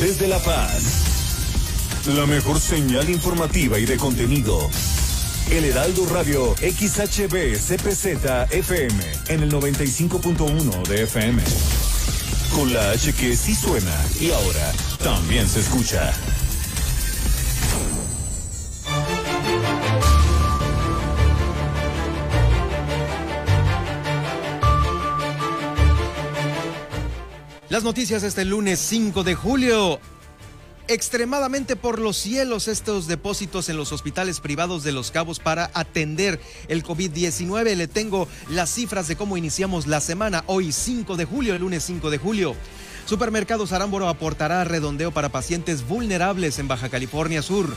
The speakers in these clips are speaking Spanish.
desde La Paz. La mejor señal informativa y de contenido. El Heraldo Radio XHB CPZ FM en el 95.1 de FM. Con la H que sí suena y ahora también se escucha. Las noticias este lunes 5 de julio. Extremadamente por los cielos estos depósitos en los hospitales privados de Los Cabos para atender el COVID-19. Le tengo las cifras de cómo iniciamos la semana hoy 5 de julio, el lunes 5 de julio. Supermercados Arámboro aportará redondeo para pacientes vulnerables en Baja California Sur.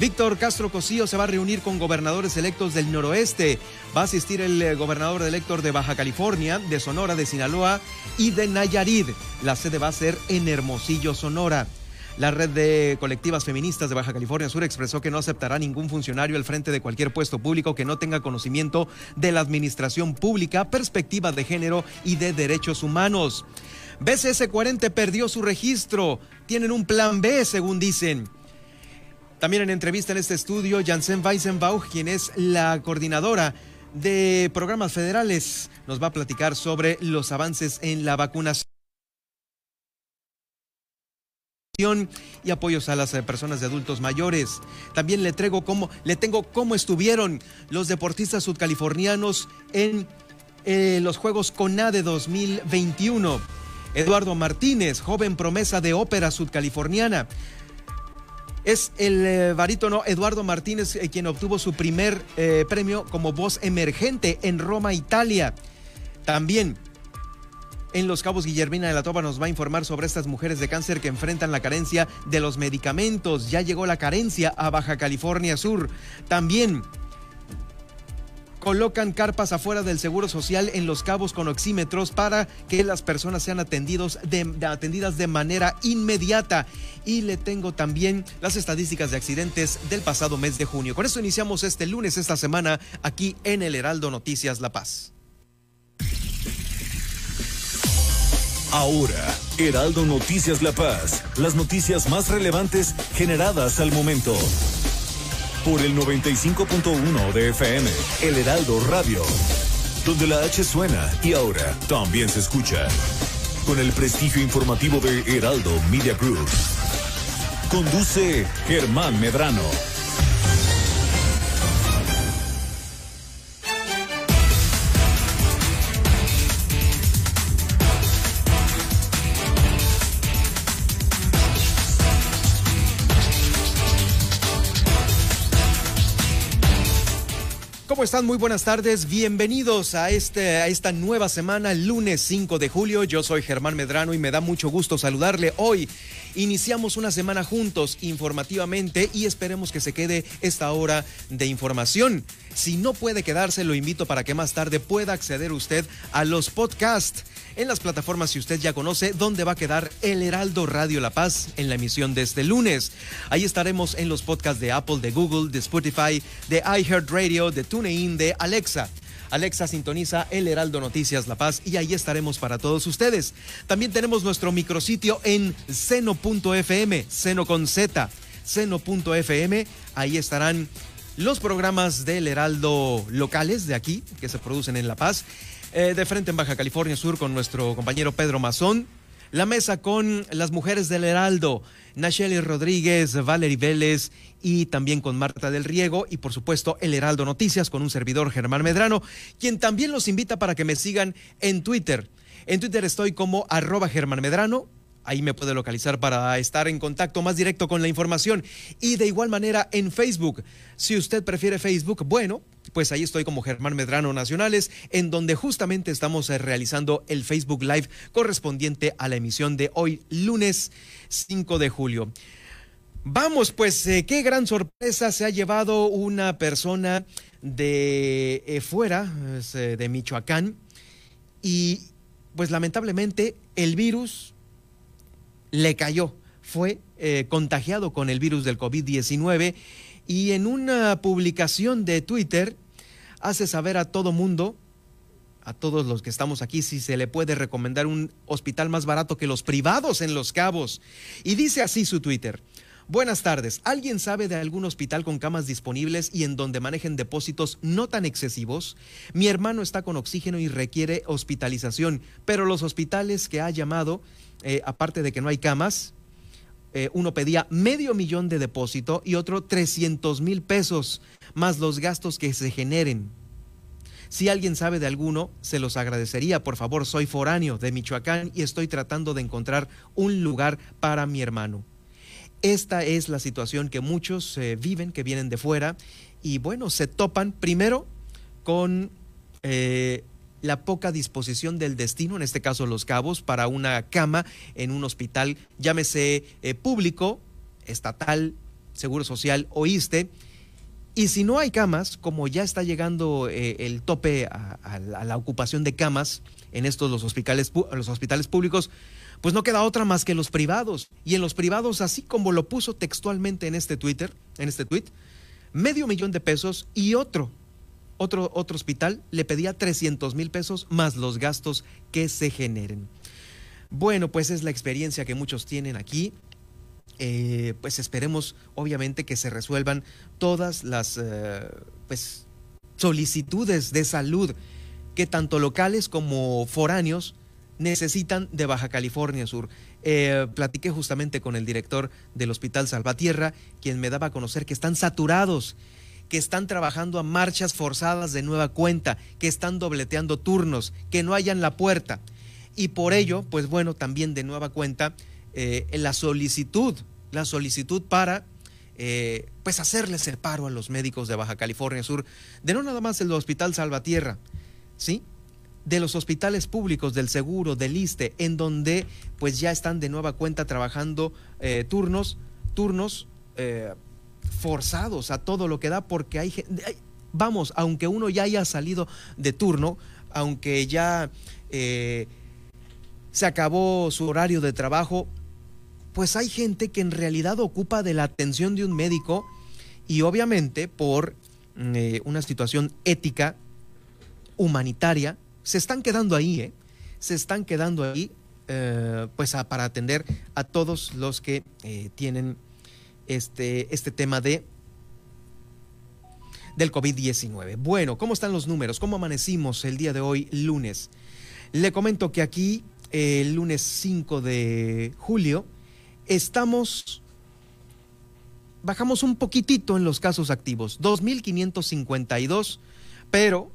Víctor Castro Cosío se va a reunir con gobernadores electos del noroeste. Va a asistir el eh, gobernador elector de Baja California, de Sonora, de Sinaloa y de Nayarit. La sede va a ser en Hermosillo, Sonora. La red de colectivas feministas de Baja California Sur expresó que no aceptará ningún funcionario al frente de cualquier puesto público que no tenga conocimiento de la administración pública, perspectiva de género y de derechos humanos. BCS 40 perdió su registro. Tienen un plan B, según dicen. También en entrevista en este estudio, Janssen Weisenbauch, quien es la coordinadora de programas federales, nos va a platicar sobre los avances en la vacunación y apoyos a las eh, personas de adultos mayores. También le traigo cómo, le tengo cómo estuvieron los deportistas sudcalifornianos en eh, los Juegos CONADE 2021. Eduardo Martínez, joven promesa de ópera sudcaliforniana, es el eh, barítono Eduardo Martínez eh, quien obtuvo su primer eh, premio como voz emergente en Roma, Italia. También en Los Cabos, Guillermina de la Toba nos va a informar sobre estas mujeres de cáncer que enfrentan la carencia de los medicamentos. Ya llegó la carencia a Baja California Sur. También colocan carpas afuera del Seguro Social en Los Cabos con oxímetros para que las personas sean atendidos atendidas de manera inmediata. Y le tengo también las estadísticas de accidentes del pasado mes de junio. Con esto iniciamos este lunes, esta semana, aquí en el Heraldo Noticias La Paz. Ahora, Heraldo Noticias La Paz, las noticias más relevantes generadas al momento por el 95.1 de FM, El Heraldo Radio, donde la H suena y ahora también se escucha. Con el prestigio informativo de Heraldo Media Group. Conduce Germán Medrano. ¿Cómo están? Muy buenas tardes. Bienvenidos a, este, a esta nueva semana, lunes 5 de julio. Yo soy Germán Medrano y me da mucho gusto saludarle hoy. Iniciamos una semana juntos informativamente y esperemos que se quede esta hora de información. Si no puede quedarse, lo invito para que más tarde pueda acceder usted a los podcasts en las plataformas si usted ya conoce dónde va a quedar el Heraldo Radio La Paz en la emisión de este lunes. Ahí estaremos en los podcasts de Apple, de Google, de Spotify, de iHeartRadio, de TuneIn, de Alexa. Alexa sintoniza el Heraldo Noticias La Paz y ahí estaremos para todos ustedes. También tenemos nuestro micrositio en seno.fm, seno con Z, seno.fm. Ahí estarán los programas del Heraldo locales de aquí que se producen en La Paz eh, de frente en Baja California Sur con nuestro compañero Pedro Mazón. La mesa con las mujeres del Heraldo, Nacheli Rodríguez, Valery Vélez y también con Marta del Riego y por supuesto el Heraldo Noticias con un servidor Germán Medrano, quien también los invita para que me sigan en Twitter. En Twitter estoy como arroba Germán Medrano, Ahí me puede localizar para estar en contacto más directo con la información. Y de igual manera en Facebook. Si usted prefiere Facebook, bueno, pues ahí estoy como Germán Medrano Nacionales, en donde justamente estamos eh, realizando el Facebook Live correspondiente a la emisión de hoy, lunes 5 de julio. Vamos, pues, eh, qué gran sorpresa se ha llevado una persona de eh, fuera, de Michoacán, y pues lamentablemente el virus le cayó, fue eh, contagiado con el virus del COVID-19 y en una publicación de Twitter hace saber a todo mundo, a todos los que estamos aquí si se le puede recomendar un hospital más barato que los privados en Los Cabos. Y dice así su Twitter. Buenas tardes. ¿Alguien sabe de algún hospital con camas disponibles y en donde manejen depósitos no tan excesivos? Mi hermano está con oxígeno y requiere hospitalización, pero los hospitales que ha llamado, eh, aparte de que no hay camas, eh, uno pedía medio millón de depósito y otro 300 mil pesos, más los gastos que se generen. Si alguien sabe de alguno, se los agradecería. Por favor, soy foráneo de Michoacán y estoy tratando de encontrar un lugar para mi hermano. Esta es la situación que muchos eh, viven, que vienen de fuera, y bueno, se topan primero con la poca disposición del destino, en este caso Los Cabos, para una cama en un hospital, llámese eh, público, estatal, seguro social o ISTE. Y si no hay camas, como ya está llegando el tope a, la ocupación de camas en estos los hospitales, los hospitales públicos, pues no queda otra más que los privados. Y en los privados, así como lo puso textualmente en este Twitter, en este tweet, medio millón de pesos y otro, otro, otro hospital le pedía 300 mil pesos más los gastos que se generen. Bueno, pues es la experiencia que muchos tienen aquí. Eh, pues esperemos, obviamente, que se resuelvan todas las eh, pues, solicitudes de salud que tanto locales como foráneos necesitan de Baja California Sur. Eh, platiqué justamente con el director del Hospital Salvatierra, quien me daba a conocer que están saturados, que están trabajando a marchas forzadas de nueva cuenta, que están dobleteando turnos, que no hayan la puerta. Y por ello, pues bueno, también de nueva cuenta, eh, la solicitud, la solicitud para eh, pues hacerles el paro a los médicos de Baja California Sur, de no nada más el Hospital Salvatierra, ¿sí? de los hospitales públicos, del seguro, del ISTE, en donde pues ya están de nueva cuenta trabajando eh, turnos, turnos forzados a todo lo que da, porque hay, vamos, aunque uno ya haya salido de turno, aunque ya eh, se acabó su horario de trabajo, pues hay gente que en realidad ocupa de la atención de un médico y obviamente por una situación ética, humanitaria, se están quedando ahí, ¿eh? se están quedando ahí eh, pues para atender a todos los que eh, tienen este, este tema de del COVID-19. Bueno, ¿cómo están los números? ¿Cómo amanecimos el día de hoy, lunes? Le comento que aquí, el lunes 5 de julio, estamos, bajamos un poquitito en los casos activos, 2.552, pero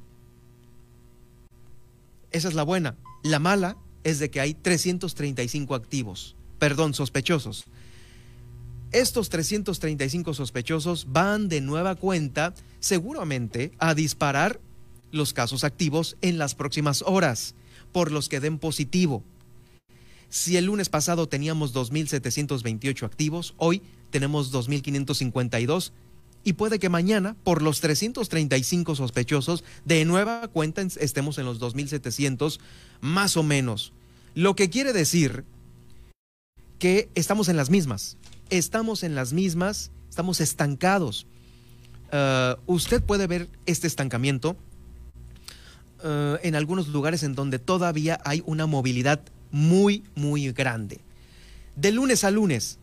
esa es la buena. La mala es de que hay 335 activos, perdón, sospechosos. Estos 335 sospechosos van de nueva cuenta seguramente a disparar los casos activos en las próximas horas, por los que den positivo. Si el lunes pasado teníamos 2.728 activos, hoy tenemos 2.552 y puede que mañana, por los 335 sospechosos, de nueva cuenta estemos en los 2.700 más o menos. Lo que quiere decir que estamos en las mismas, estamos en las mismas, estamos estancados. Uh, usted puede ver este estancamiento uh, en algunos lugares en donde todavía hay una movilidad muy, muy grande. De lunes a lunes,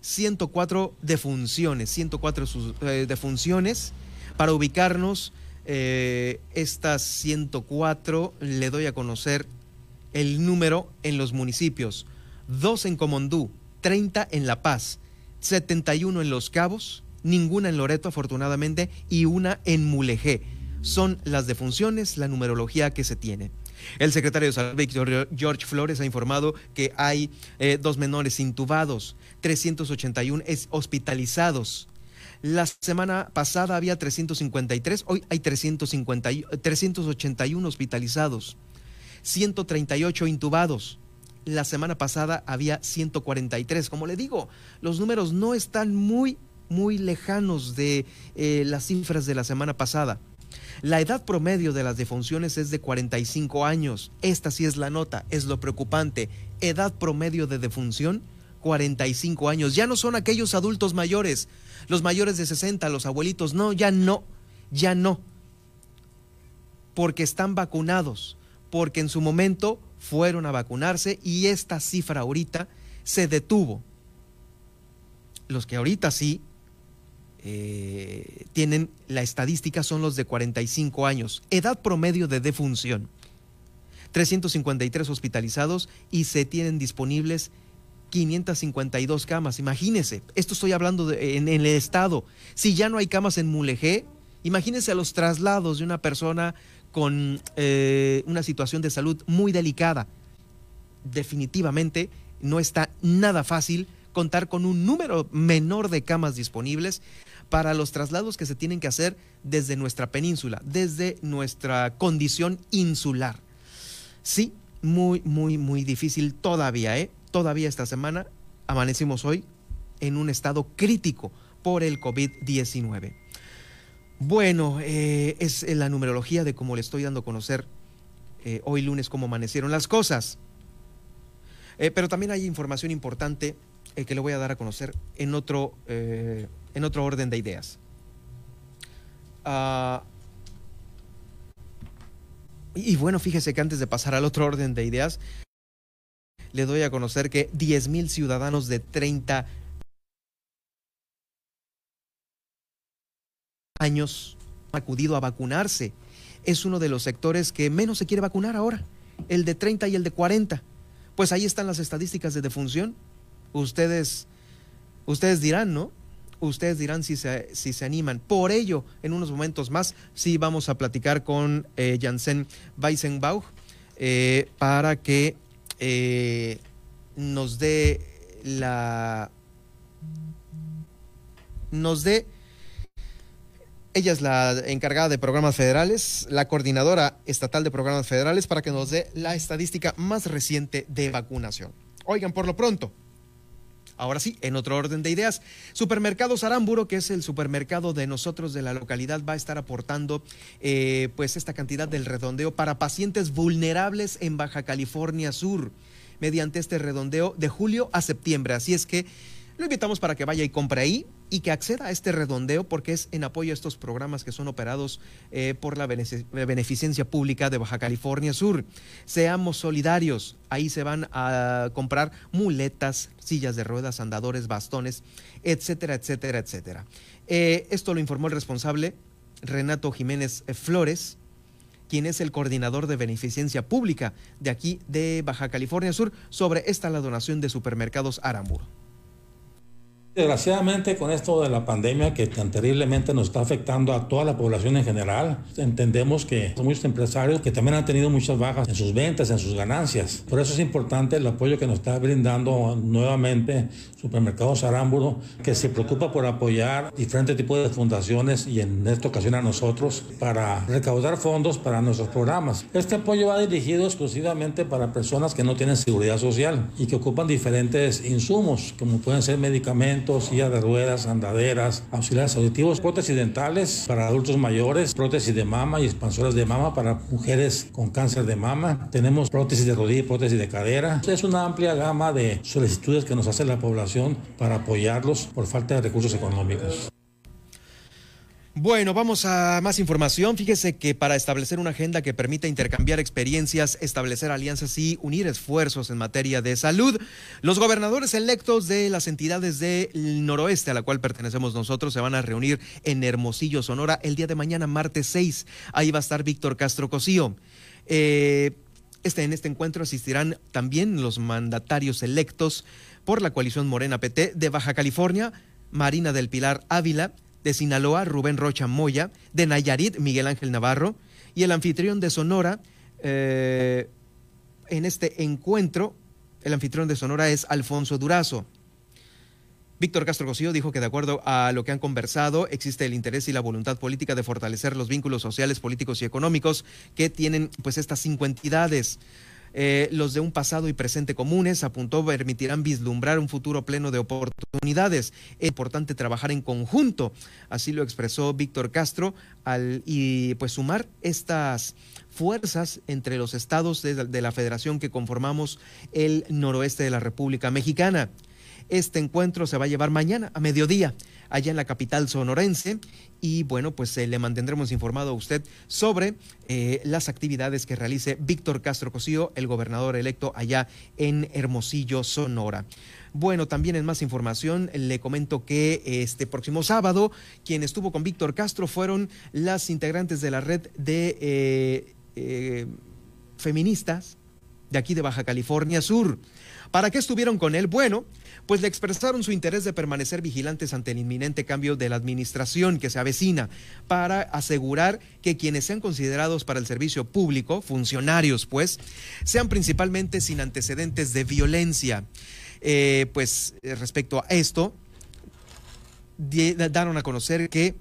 104 defunciones, 104 eh, defunciones. Para ubicarnos, eh, estas 104 le doy a conocer el número en los municipios. 2 en Comondú, 30 en La Paz, 71 en Los Cabos, ninguna en Loreto afortunadamente y una en Mulegé. Son las defunciones, la numerología que se tiene. El secretario de Salud, George Flores, ha informado que hay eh, dos menores intubados, 381 hospitalizados. La semana pasada había 353, hoy hay 350, 381 hospitalizados, 138 intubados. La semana pasada había 143. Como le digo, los números no están muy, muy lejanos de eh, las cifras de la semana pasada. La edad promedio de las defunciones es de 45 años. Esta sí es la nota, es lo preocupante. Edad promedio de defunción, 45 años. Ya no son aquellos adultos mayores, los mayores de 60, los abuelitos. No, ya no, ya no. Porque están vacunados, porque en su momento fueron a vacunarse y esta cifra ahorita se detuvo. Los que ahorita sí eh, tienen la estadística son los de 45 años, edad promedio de defunción. 353 hospitalizados y se tienen disponibles 552 camas. Imagínense, esto estoy hablando en, el estado. Si ya no hay camas en Mulegé, imagínense los traslados de una persona con eh, una situación de salud muy delicada. Definitivamente no está nada fácil contar con un número menor de camas disponibles para los traslados que se tienen que hacer desde nuestra península, desde nuestra condición insular. Sí, muy, muy, muy difícil todavía, ¿eh? Todavía esta semana amanecimos hoy en un estado crítico por el COVID-19. Bueno, eh, es la numerología de cómo le estoy dando a conocer eh, hoy lunes cómo amanecieron las cosas. Eh, pero también hay información importante que le voy a dar a conocer en otro, en otro orden de ideas. Ah, y, bueno, fíjese que antes de pasar al otro orden de ideas, le doy a conocer que 10 mil ciudadanos de 30 años acudido a vacunarse. Es uno de los sectores que menos se quiere vacunar ahora, el de 30 y el de 40. Pues ahí están las estadísticas de defunción. Ustedes, ustedes dirán, ¿no? Ustedes dirán si se, si se animan. Por ello, en unos momentos más, sí vamos a platicar con eh, Janssen Weissenbauch eh, para que eh, nos dé la... nos dé... Ella es la encargada de programas federales, la coordinadora estatal de programas federales, para que nos dé la estadística más reciente de vacunación. Oigan, por lo pronto, Ahora sí, en otro orden de ideas, Supermercados Aramburo, que es el supermercado de nosotros de la localidad, va a estar aportando eh, pues esta cantidad del redondeo para pacientes vulnerables en Baja California Sur mediante este redondeo de julio a septiembre. Así es que lo invitamos para que vaya y compre ahí y que acceda a este redondeo porque es en apoyo a estos programas que son operados eh, por la beneficencia pública de Baja California Sur. Seamos solidarios. Ahí se van a comprar muletas, sillas de ruedas, andadores, bastones, etcétera, etcétera, etcétera. Eh, esto lo informó el responsable Renato Jiménez Flores quien es el coordinador de beneficencia pública de aquí de Baja California Sur, sobre esta la donación de supermercados Aramburo. Desgraciadamente con esto de la pandemia que tan terriblemente nos está afectando a toda la población en general, entendemos que muchos empresarios que también han tenido muchas bajas en sus ventas, en sus ganancias. Por eso es importante el apoyo que nos está brindando nuevamente Supermercados Arámburo, que se preocupa por apoyar diferentes tipos de fundaciones y en esta ocasión a nosotros para recaudar fondos para nuestros programas. Este apoyo va dirigido exclusivamente para personas que no tienen seguridad social y que ocupan diferentes insumos, como pueden ser medicamentos, silla de ruedas, andaderas, auxiliares auditivos, prótesis dentales para adultos mayores, prótesis de mama y expansoras de mama para mujeres con cáncer de mama. Tenemos prótesis de rodilla y prótesis de cadera. Es una amplia gama de solicitudes que nos hace la población para apoyarlos por falta de recursos económicos. Bueno, vamos a más información. Fíjese que para establecer una agenda que permita intercambiar experiencias, establecer alianzas y unir esfuerzos en materia de salud, los gobernadores electos de las entidades del noroeste a la cual pertenecemos nosotros se van a reunir en Hermosillo, Sonora, el día de mañana, martes 6. Ahí va a estar Víctor Castro Cosío. Eh, este, en este encuentro asistirán también los mandatarios electos por la coalición Morena PT de Baja California, Marina del Pilar Ávila, de Sinaloa, Rubén Rocha Moya, de Nayarit, Miguel Ángel Navarro, y el anfitrión de Sonora, eh, en este encuentro, el anfitrión de Sonora es Alfonso Durazo. Víctor Castro Cosío dijo que de acuerdo a lo que han conversado, existe el interés y la voluntad política de fortalecer los vínculos sociales, políticos y económicos que tienen pues estas cinco entidades. Eh, los de un pasado y presente comunes, apuntó, permitirán vislumbrar un futuro pleno de oportunidades. Es importante trabajar en conjunto, así lo expresó Víctor Castro, al, y pues sumar estas fuerzas entre los estados de la federación que conformamos el noroeste de la República Mexicana. Este encuentro se va a llevar mañana a mediodía allá en la capital sonorense. Y bueno, pues eh, le mantendremos informado a usted sobre eh, las actividades que realice Víctor Castro Cosío, el gobernador electo allá en Hermosillo, Sonora. Bueno, también en más información le comento que este próximo sábado quien estuvo con Víctor Castro fueron las integrantes de la red de eh, feministas de aquí de Baja California Sur. ¿Para qué estuvieron con él? Bueno, pues le expresaron su interés de permanecer vigilantes ante el inminente cambio de la administración que se avecina, para asegurar que quienes sean considerados para el servicio público, funcionarios pues, sean principalmente sin antecedentes de violencia. Eh, pues eh, respecto a esto, daron a conocer que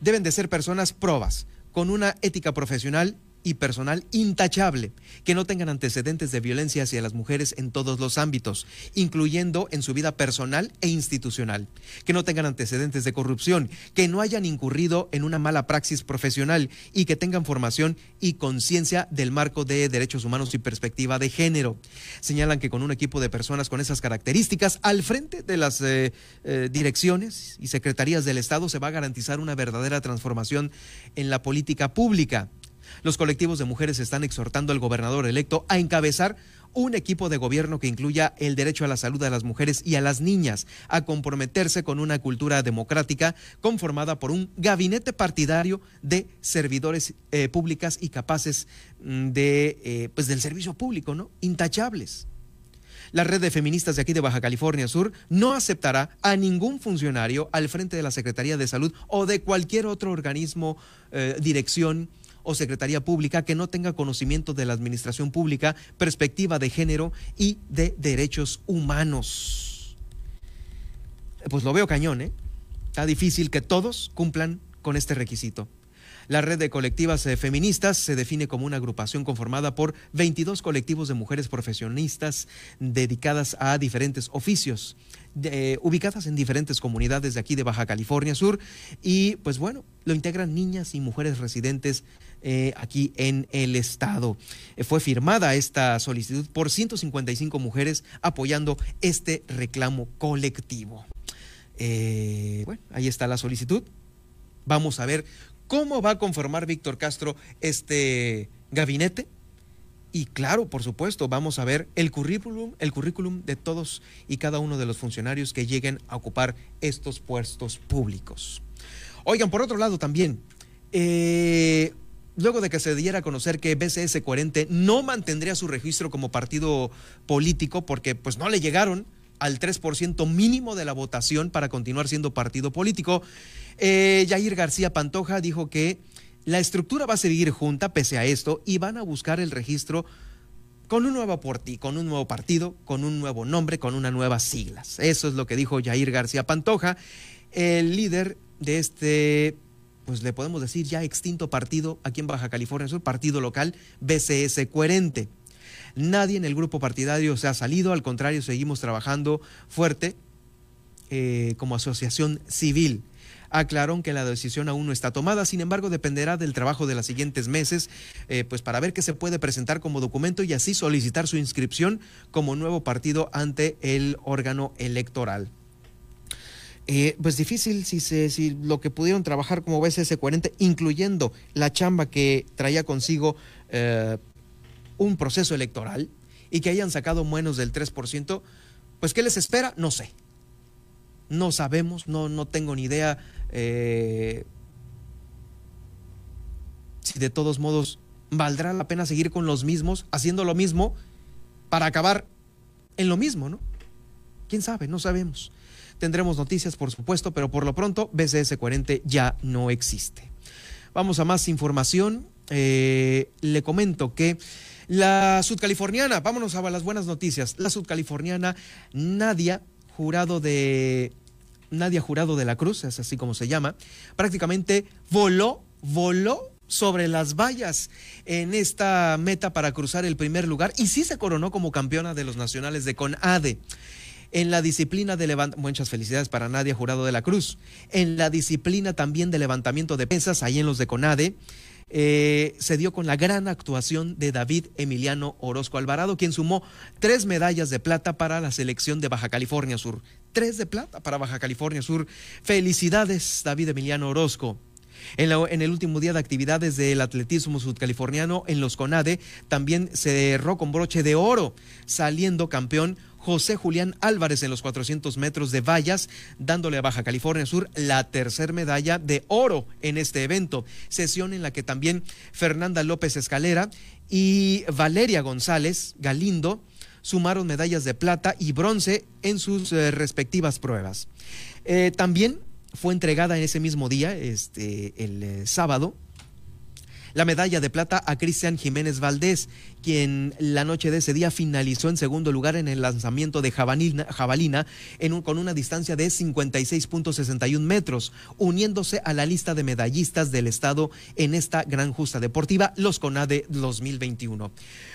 deben de ser personas probas, con una ética profesional y personal intachable, que no tengan antecedentes de violencia hacia las mujeres en todos los ámbitos, incluyendo en su vida personal e institucional, que no tengan antecedentes de corrupción, que no hayan incurrido en una mala praxis profesional y que tengan formación y conciencia del marco de derechos humanos y perspectiva de género. Señalan que con un equipo de personas con esas características al frente de las eh, eh, direcciones y secretarías del Estado se va a garantizar una verdadera transformación en la política pública los colectivos de mujeres están exhortando al gobernador electo a encabezar un equipo de gobierno que incluya el derecho a la salud de las mujeres y a las niñas, a comprometerse con una cultura democrática conformada por un gabinete partidario de servidores eh, públicas y capaces mm, de, eh, pues del servicio público, ¿no? Intachables. La red de feministas de aquí de Baja California Sur no aceptará a ningún funcionario al frente de la Secretaría de Salud o de cualquier otro organismo, eh, dirección o Secretaría Pública que no tenga conocimiento de la administración pública, perspectiva de género y de derechos humanos. Pues lo veo cañón, ¿eh? Está difícil que todos cumplan con este requisito. La red de colectivas eh, feministas se define como una agrupación conformada por 22 colectivos de mujeres profesionistas dedicadas a diferentes oficios, ubicadas en diferentes comunidades de aquí de Baja California Sur. Y pues bueno, lo integran niñas y mujeres residentes eh, aquí en el estado. Eh, fue firmada esta solicitud por 155 mujeres apoyando este reclamo colectivo. bueno, ahí está la solicitud. Vamos a ver cómo va a conformar Víctor Castro este gabinete. Y claro, por supuesto, vamos a ver el currículum, el currículum de todos y cada uno de los funcionarios que lleguen a ocupar estos puestos públicos. Oigan, por otro lado también, eh, luego de que se diera a conocer que BCS 40 no mantendría su registro como partido político porque pues no le llegaron al 3% mínimo de la votación para continuar siendo partido político, eh, García Pantoja dijo que la estructura va a seguir junta pese a esto y van a buscar el registro con un nuevo con un nuevo partido, con un nuevo nombre, con unas nuevas siglas. Eso es lo que dijo Jair García Pantoja, el líder de este, pues le podemos decir ya extinto partido aquí en Baja California Sur, partido local BCS Coherente. Nadie en el grupo partidario se ha salido, al contrario, seguimos trabajando fuerte eh, como asociación civil aclararon que la decisión aún no está tomada, sin embargo dependerá del trabajo de los siguientes meses, eh, pues para ver qué se puede presentar como documento y así solicitar su inscripción como nuevo partido ante el órgano electoral. Eh, pues difícil si, se, si lo que pudieron trabajar como BCS 40, incluyendo la chamba que traía consigo eh, un proceso electoral y que hayan sacado menos del 3%, pues ¿qué les espera? No sé. No sabemos, no, no tengo ni idea eh, si de todos modos valdrá la pena seguir con los mismos, haciendo lo mismo, para acabar en lo mismo, ¿no? ¿Quién sabe? No sabemos. Tendremos noticias, por supuesto, pero por lo pronto BCS 40 ya no existe. Vamos a más información. Eh, le comento que la sudcaliforniana, vámonos a las buenas noticias, la sudcaliforniana Nadia, jurado de Nadia Jurado de la Cruz, es así como se llama, prácticamente voló, voló sobre las vallas en esta meta para cruzar el primer lugar y sí se coronó como campeona de los nacionales de CONADE. En la disciplina de levantamiento, muchas felicidades para Nadia Jurado de la Cruz. En la disciplina también de levantamiento de pesas, ahí en los de CONADE, eh, se dio con la gran actuación de David Emiliano Orozco Alvarado, quien sumó tres medallas de plata para la selección de Baja California Sur. Tres de plata para Baja California Sur. Felicidades, David Emiliano Orozco. En, en, el último día de actividades del atletismo sudcaliforniano en los CONADE, también se cerró con broche de oro, saliendo campeón José Julián Álvarez en los 400 metros de vallas, dándole a Baja California Sur la tercera medalla de oro en este evento. Sesión en la que también Fernanda López Escalera y Valeria González Galindo sumaron medallas de plata y bronce en sus eh, respectivas pruebas. Eh, también fue entregada en ese mismo día, este, el eh, sábado, la medalla de plata a Cristian Jiménez Valdés, quien la noche de ese día finalizó en segundo lugar en el lanzamiento de jabalina, con una distancia de 56.61 metros, uniéndose a la lista de medallistas del Estado en esta gran justa deportiva, los CONADE 2021.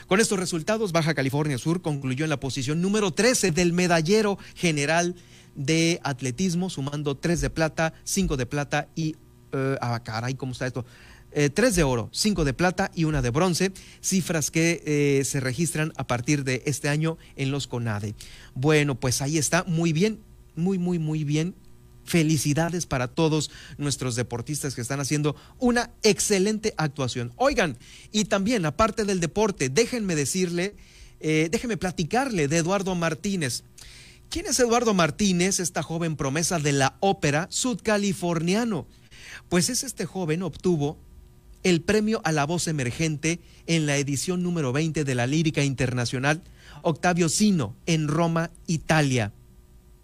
Con estos resultados, Baja California Sur concluyó en la posición número 13 del medallero general de atletismo, sumando tres de plata, cinco de plata y... Uh, ah, caray, ¿cómo está esto? Eh, tres de oro, cinco de plata y una de bronce, cifras que eh, se registran a partir de este año en los CONADE. Bueno, pues ahí está, muy bien, muy, muy, muy bien. Felicidades para todos nuestros deportistas que están haciendo una excelente actuación. Oigan, y también, aparte del deporte, déjenme decirle, eh, déjenme platicarle de Eduardo Martínez. ¿Quién es Eduardo Martínez, esta joven promesa de la ópera sudcaliforniano? Pues es este joven, obtuvo el premio a la voz emergente en la edición número 20 de la Lírica Internacional Octavio Sino en Roma, Italia.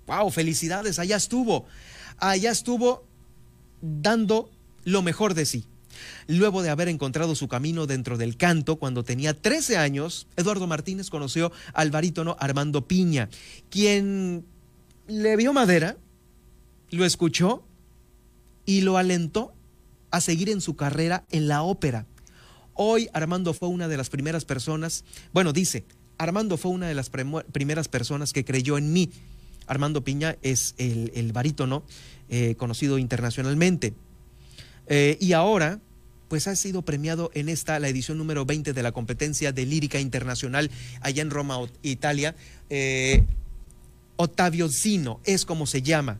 ¡Wow! Felicidades, allá estuvo. Allá estuvo dando lo mejor de sí. Luego de haber encontrado su camino dentro del canto, cuando tenía 13 años, Eduardo Martínez conoció al barítono Armando Piña, quien le vio madera, lo escuchó y lo alentó a seguir en su carrera en la ópera. Hoy Armando fue una de las primeras personas, bueno, dice, Armando fue una de las primeras personas que creyó en mí. Armando Piña es el, barítono eh, conocido internacionalmente. Eh, y ahora, pues ha sido premiado en esta, la edición número 20 de la competencia de lírica internacional allá en Roma, Italia. Eh, Ottavio Zino es como se llama.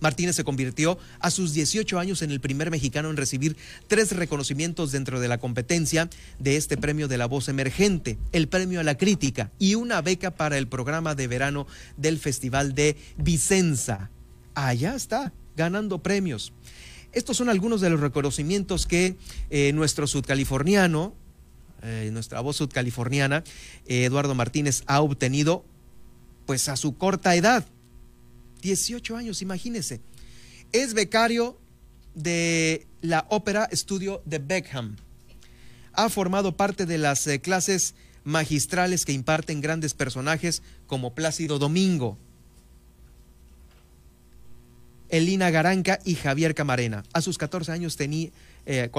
Martínez se convirtió a sus 18 años en el primer mexicano en recibir tres reconocimientos dentro de la competencia de este premio de la voz emergente, el premio a la crítica y una beca para el programa de verano del Festival de Vicenza. Allá está, ganando premios. Estos son algunos de los reconocimientos que eh, nuestro sudcaliforniano, eh, nuestra voz sudcaliforniana, eh, Eduardo Martínez, ha obtenido pues a su corta edad 18 años, imagínense. Es becario de la Ópera Estudio de Beckham. Ha formado parte de las eh, clases magistrales que imparten grandes personajes como Plácido Domingo, Elina Garanca y Javier Camarena. A sus 14 años tenía, eh,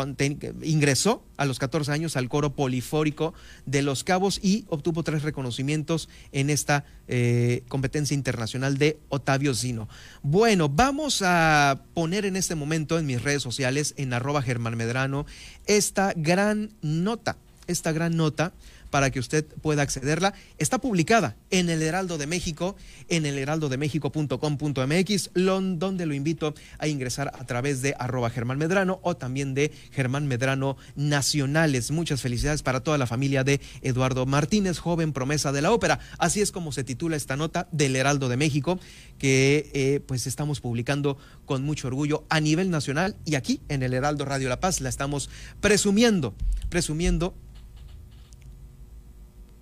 ingresó a los 14 años al coro polifórico de Los Cabos y obtuvo tres reconocimientos en esta eh, competencia internacional de Otavio Zino. Bueno, vamos a poner en este momento en mis redes sociales, en arroba Germán Medrano, esta gran nota, esta gran nota para que usted pueda accederla. Está publicada en el Heraldo de México, en el heraldodemexico.com.mx, donde lo invito a ingresar a través de arroba Germán Medrano o también de Germán Medrano Nacionales. Muchas felicidades para toda la familia de Eduardo Martínez, joven promesa de la ópera. Así es como se titula esta nota del Heraldo de México, que eh, pues estamos publicando con mucho orgullo a nivel nacional y aquí en el Heraldo Radio La Paz la estamos presumiendo, presumiendo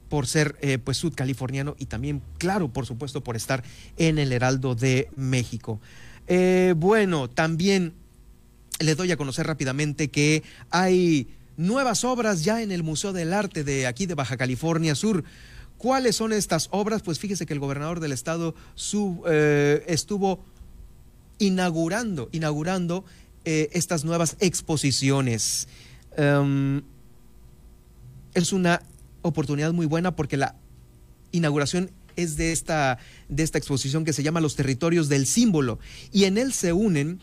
por ser eh, pues sudcaliforniano y también, claro, por supuesto, por estar en el Heraldo de México. Eh, bueno, también le doy a conocer rápidamente que hay nuevas obras ya en el Museo del Arte de aquí de Baja California Sur. ¿Cuáles son estas obras? Pues fíjese que el gobernador del estado eh, estuvo inaugurando, inaugurando estas nuevas exposiciones. Em, es una oportunidad muy buena porque la inauguración es de esta, de esta exposición que se llama Los Territorios del Símbolo y en él se unen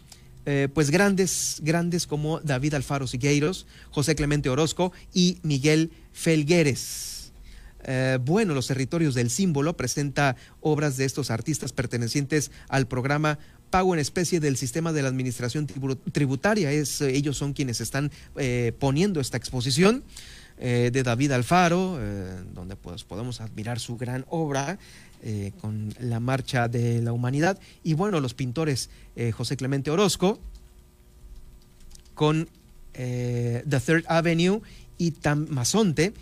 eh, pues grandes, grandes como David Alfaro Sigueiros, José Clemente Orozco y Miguel Felgueres. Eh, bueno, los territorios del símbolo presenta obras de estos artistas pertenecientes al programa pago en especie del sistema de la administración tributaria. Es, ellos son quienes están poniendo esta exposición. De David Alfaro, donde pues, podemos admirar su gran obra, eh, con la Marcha de la Humanidad. Y bueno, los pintores eh, José Clemente Orozco con eh, The Third Avenue y Tamazonte.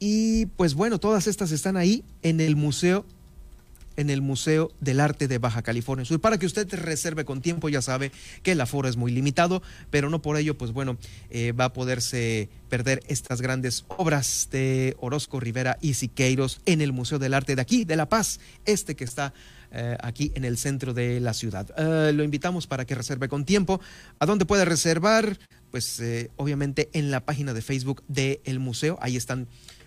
Y pues bueno, todas estas están ahí en el Museo en el Museo del Arte de Baja California Sur. Para que usted reserve con tiempo, ya sabe que el aforo es muy limitado, pero no por ello, pues bueno, eh, va a poderse perder estas grandes obras de Orozco Rivera y Siqueiros en el Museo del Arte de aquí, de La Paz, este que está eh, aquí en el centro de la ciudad. Eh, lo invitamos para que reserve con tiempo. ¿A dónde puede reservar? Pues obviamente en la página de Facebook del museo, ahí están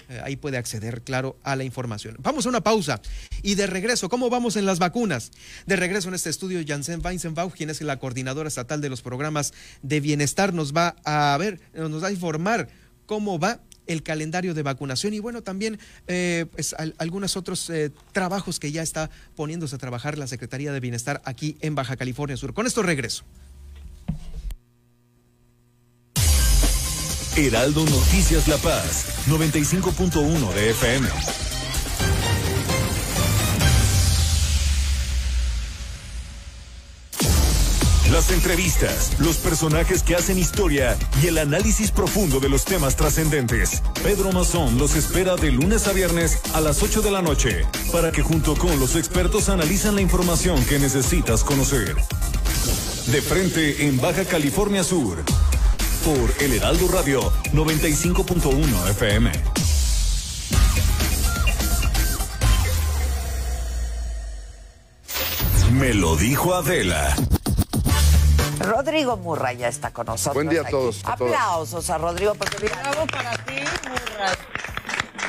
eh, ahí puede acceder, claro, a la información. Vamos a una pausa y de regreso, ¿cómo vamos en las vacunas? De regreso en este estudio, Janssen Weizenbach, quien es la coordinadora estatal de los programas de bienestar, nos va a ver, nos va a informar cómo va el calendario de vacunación y bueno, también eh, pues, algunos otros eh, trabajos que ya está poniéndose a trabajar la Secretaría de Bienestar aquí en Baja California Sur. Con esto regreso. Heraldo Noticias La Paz, 95.1 de FM. Las entrevistas, los personajes que hacen historia y el análisis profundo de los temas trascendentes. Pedro Mazón los espera de lunes a viernes a las 8 de la noche para que junto con los expertos analizan la información que necesitas conocer. De frente en Baja California Sur por El Heraldo Radio 95.1 FM. Me lo dijo Adela. Rodrigo Murray ya está con nosotros. Buen día a todos. Aplausos a Rodrigo porque Bravo para ti, Murray.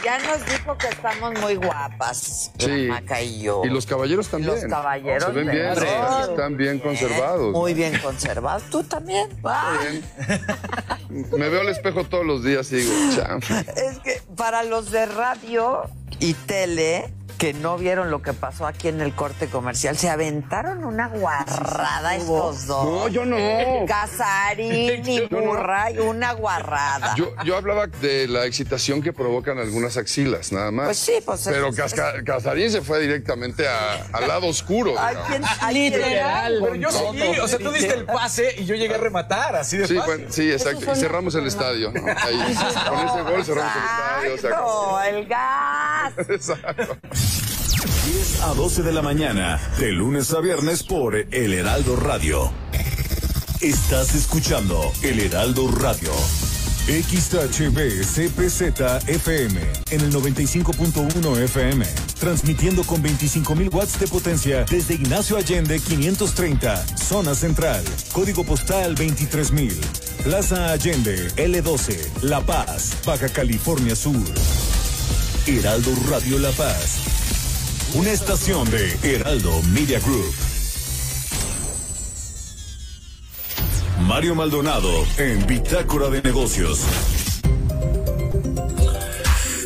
Ya nos dijo que estamos muy guapas, sí. Maca y yo. Y los caballeros también. Los caballeros. Se ven bien, están bien conservados. Muy bien conservados. ¿Tú también? Bien. Me veo al espejo todos los días y digo, cham. Es que para los de radio y tele, que no vieron lo que pasó aquí en el corte comercial, se aventaron una guarrada estos dos. No, yo no. Casarín y Murray, una guarrada. Yo, yo hablaba de la excitación que provocan algunas axilas, nada más. Pues sí, pues Pero es- Casca- Casarín se fue directamente a- al lado oscuro. Ay, digamos. ¿quién- ay, Literal. Pero yo seguí, o sea, tú diste el pase y yo llegué a rematar, así de Sí, fácil. bueno, sí, exacto. Y cerramos el estadio. ¿no? Ahí, con ese gol cerramos el estadio. Exacto, el gas. Exacto. 10 a 12 de la mañana, de lunes a viernes por El Heraldo Radio. Estás escuchando El Heraldo Radio. XHB CPZ FM en el 95.1 FM, transmitiendo con 25.000 watts de potencia desde Ignacio Allende 530, zona central, código postal 23.000, Plaza Allende L12, La Paz, Baja California Sur. Heraldo Radio La Paz, una estación de Heraldo Media Group. Mario Maldonado en Bitácora de Negocios.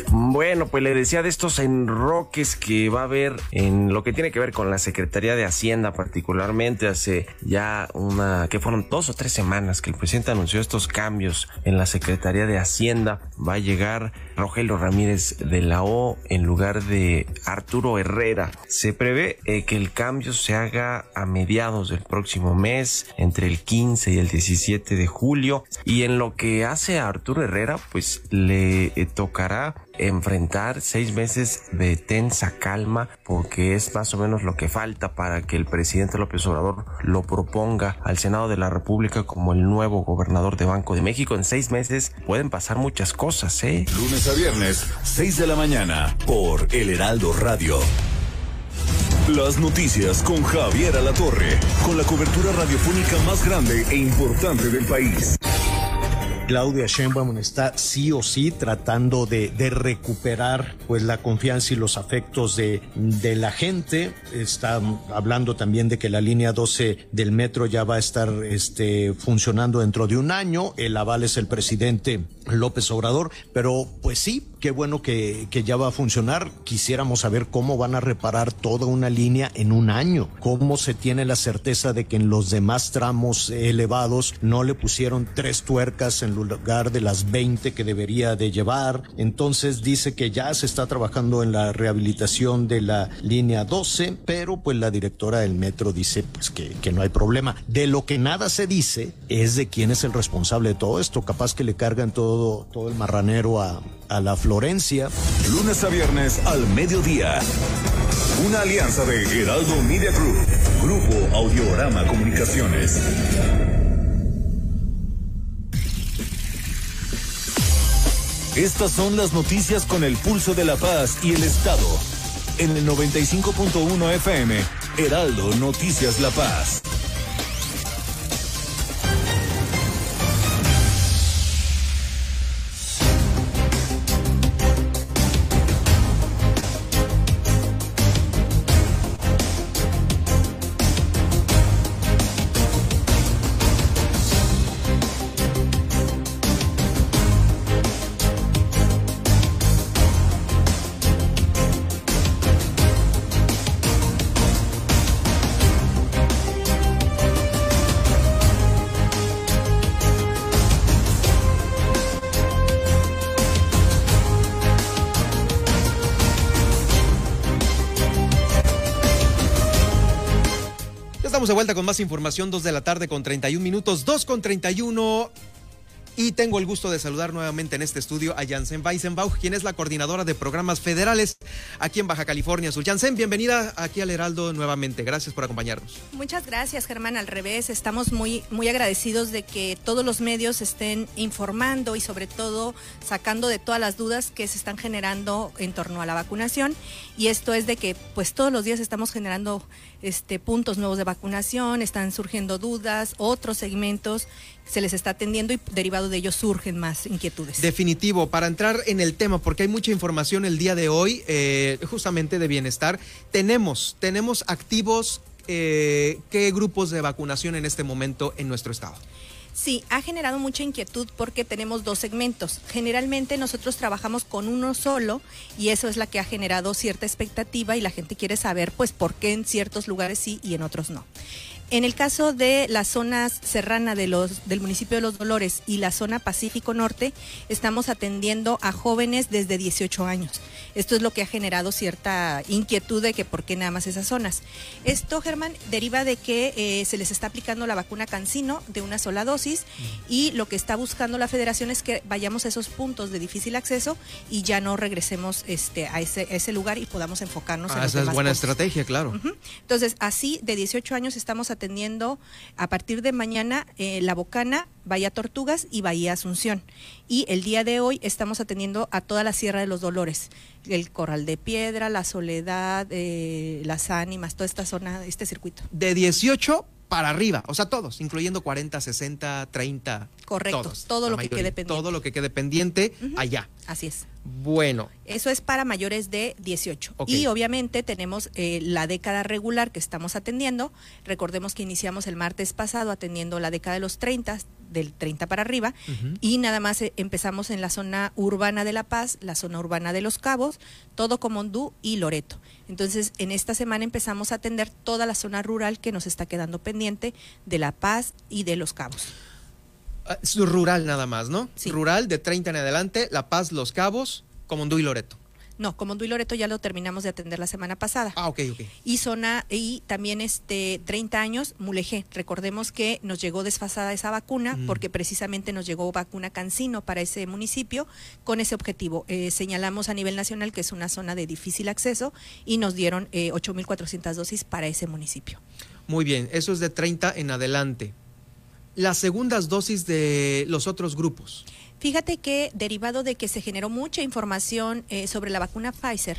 Bueno, pues le decía de estos enroques que va a haber en lo que tiene que ver con la Secretaría de Hacienda, particularmente hace ya una, que fueron dos o tres semanas que el presidente anunció estos cambios en la Secretaría de Hacienda. Va a llegar Rogelio Ramírez de la O en lugar de Arturo Herrera. Se prevé eh, que el cambio se haga a mediados del próximo mes, entre el 15 y el 17 de julio. Y en lo que hace a Arturo Herrera, pues le eh, tocará enfrentar seis meses de tensa calma porque es más o menos lo que falta para que el presidente López Obrador lo proponga al Senado de la República como el nuevo gobernador de Banco de México. En seis meses pueden pasar muchas cosas, ¿eh? Lunes a viernes, 6 de la mañana, por El Heraldo Radio. Las noticias con Javier Alatorre, con la cobertura radiofónica más grande e importante del país. Claudia Sheinbaum está sí o sí tratando de, recuperar pues la confianza y los afectos de, de, la gente. Está hablando también de que la línea 12 del metro ya va a estar este, funcionando dentro de un año. El aval es el presidente López Obrador, pero pues sí, qué bueno que, que, ya va a funcionar. Quisiéramos saber cómo van a reparar toda una línea en un año, cómo se tiene la certeza de que en los demás tramos elevados no le pusieron tres tuercas en lugar de las 20 que debería de llevar. Entonces dice que ya se está trabajando en la rehabilitación de la línea 12, pero pues la directora del metro dice pues que, que no hay problema. De lo que nada se dice es de quién es el responsable de todo esto. Capaz que le cargan todo, todo el marranero a, a la Florencia. Lunes a viernes al mediodía. Una alianza de Heraldo Media Group, Grupo Audiorama Comunicaciones. Estas son las noticias con el pulso de la paz y el Estado. En el 95.1 FM, Heraldo Noticias La Paz. De vuelta con más información, 2 de la tarde con 31 minutos, 2 con 31. Y tengo el gusto de saludar nuevamente en este estudio a Janssen Weisenbach, quien es la coordinadora de programas federales aquí en Baja California Sur. Janssen, bienvenida aquí al Heraldo nuevamente. Gracias por acompañarnos. Muchas gracias, Germán. Al revés, estamos muy, muy agradecidos de que todos los medios estén informando y sobre todo sacando de todas las dudas que se están generando en torno a la vacunación. Y esto es de que pues todos los días estamos generando este, puntos nuevos de vacunación, están surgiendo dudas, otros segmentos se les está atendiendo y derivado de ello surgen más inquietudes. Definitivo, para entrar en el tema, porque hay mucha información el día de hoy, eh, justamente de bienestar, tenemos, tenemos activos eh, qué grupos de vacunación en este momento en nuestro estado. Sí, ha generado mucha inquietud porque tenemos dos segmentos. Generalmente nosotros trabajamos con uno solo y eso es la que ha generado cierta expectativa y la gente quiere saber pues por qué en ciertos lugares sí y en otros no. En el caso de la zona serrana de los, del municipio de Los Dolores y la zona Pacífico Norte, estamos atendiendo a jóvenes desde 18 años. Esto es lo que ha generado cierta inquietud de que por qué nada más esas zonas. Esto, Germán, deriva de que eh, se les está aplicando la vacuna Cancino de una sola dosis y lo que está buscando la federación es que vayamos a esos puntos de difícil acceso y ya no regresemos este, a, ese, ese lugar y podamos enfocarnos ah, en los Esa es buena estrategia, claro. Uh -huh. Entonces, así de 18 años estamos atendiendo a partir de mañana eh, La Bocana, Bahía Tortugas y Bahía Asunción. Y el día de hoy estamos atendiendo a toda la Sierra de los Dolores, el Corral de Piedra, La Soledad, eh, Las Ánimas, toda esta zona, este circuito. De 18 para arriba, o sea, todos, incluyendo 40, 60, 30. Correcto, todos, todo lo mayoría, que quede pendiente. Todo lo que quede pendiente allá. Así es. Bueno. Eso es para mayores de 18. Okay. Y obviamente tenemos eh, la década regular que estamos atendiendo. Recordemos que iniciamos el martes pasado atendiendo la década de los 30, del 30 para arriba, uh -huh. y nada más eh, empezamos en la zona urbana de La Paz, la zona urbana de Los Cabos, todo Comondú y Loreto. Entonces, en esta semana empezamos a atender toda la zona rural que nos está quedando pendiente de La Paz y de Los Cabos. Uh, rural nada más, ¿no? Sí. Rural de 30 en adelante, La Paz, Los Cabos, Comondú y Loreto. No, Comondú y Loreto ya lo terminamos de atender la semana pasada. Ah, ok, ok. Y zona, y también este 30 años, Mulegé. Recordemos que nos llegó desfasada esa vacuna mm. porque precisamente nos llegó vacuna Cancino para ese municipio con ese objetivo. Eh, señalamos a nivel nacional que es una zona de difícil acceso y nos dieron eh, 8.400 dosis para ese municipio. Muy bien, eso es de 30 en adelante. Las segundas dosis de los otros grupos. Fíjate que derivado de que se generó mucha información eh, sobre la vacuna Pfizer,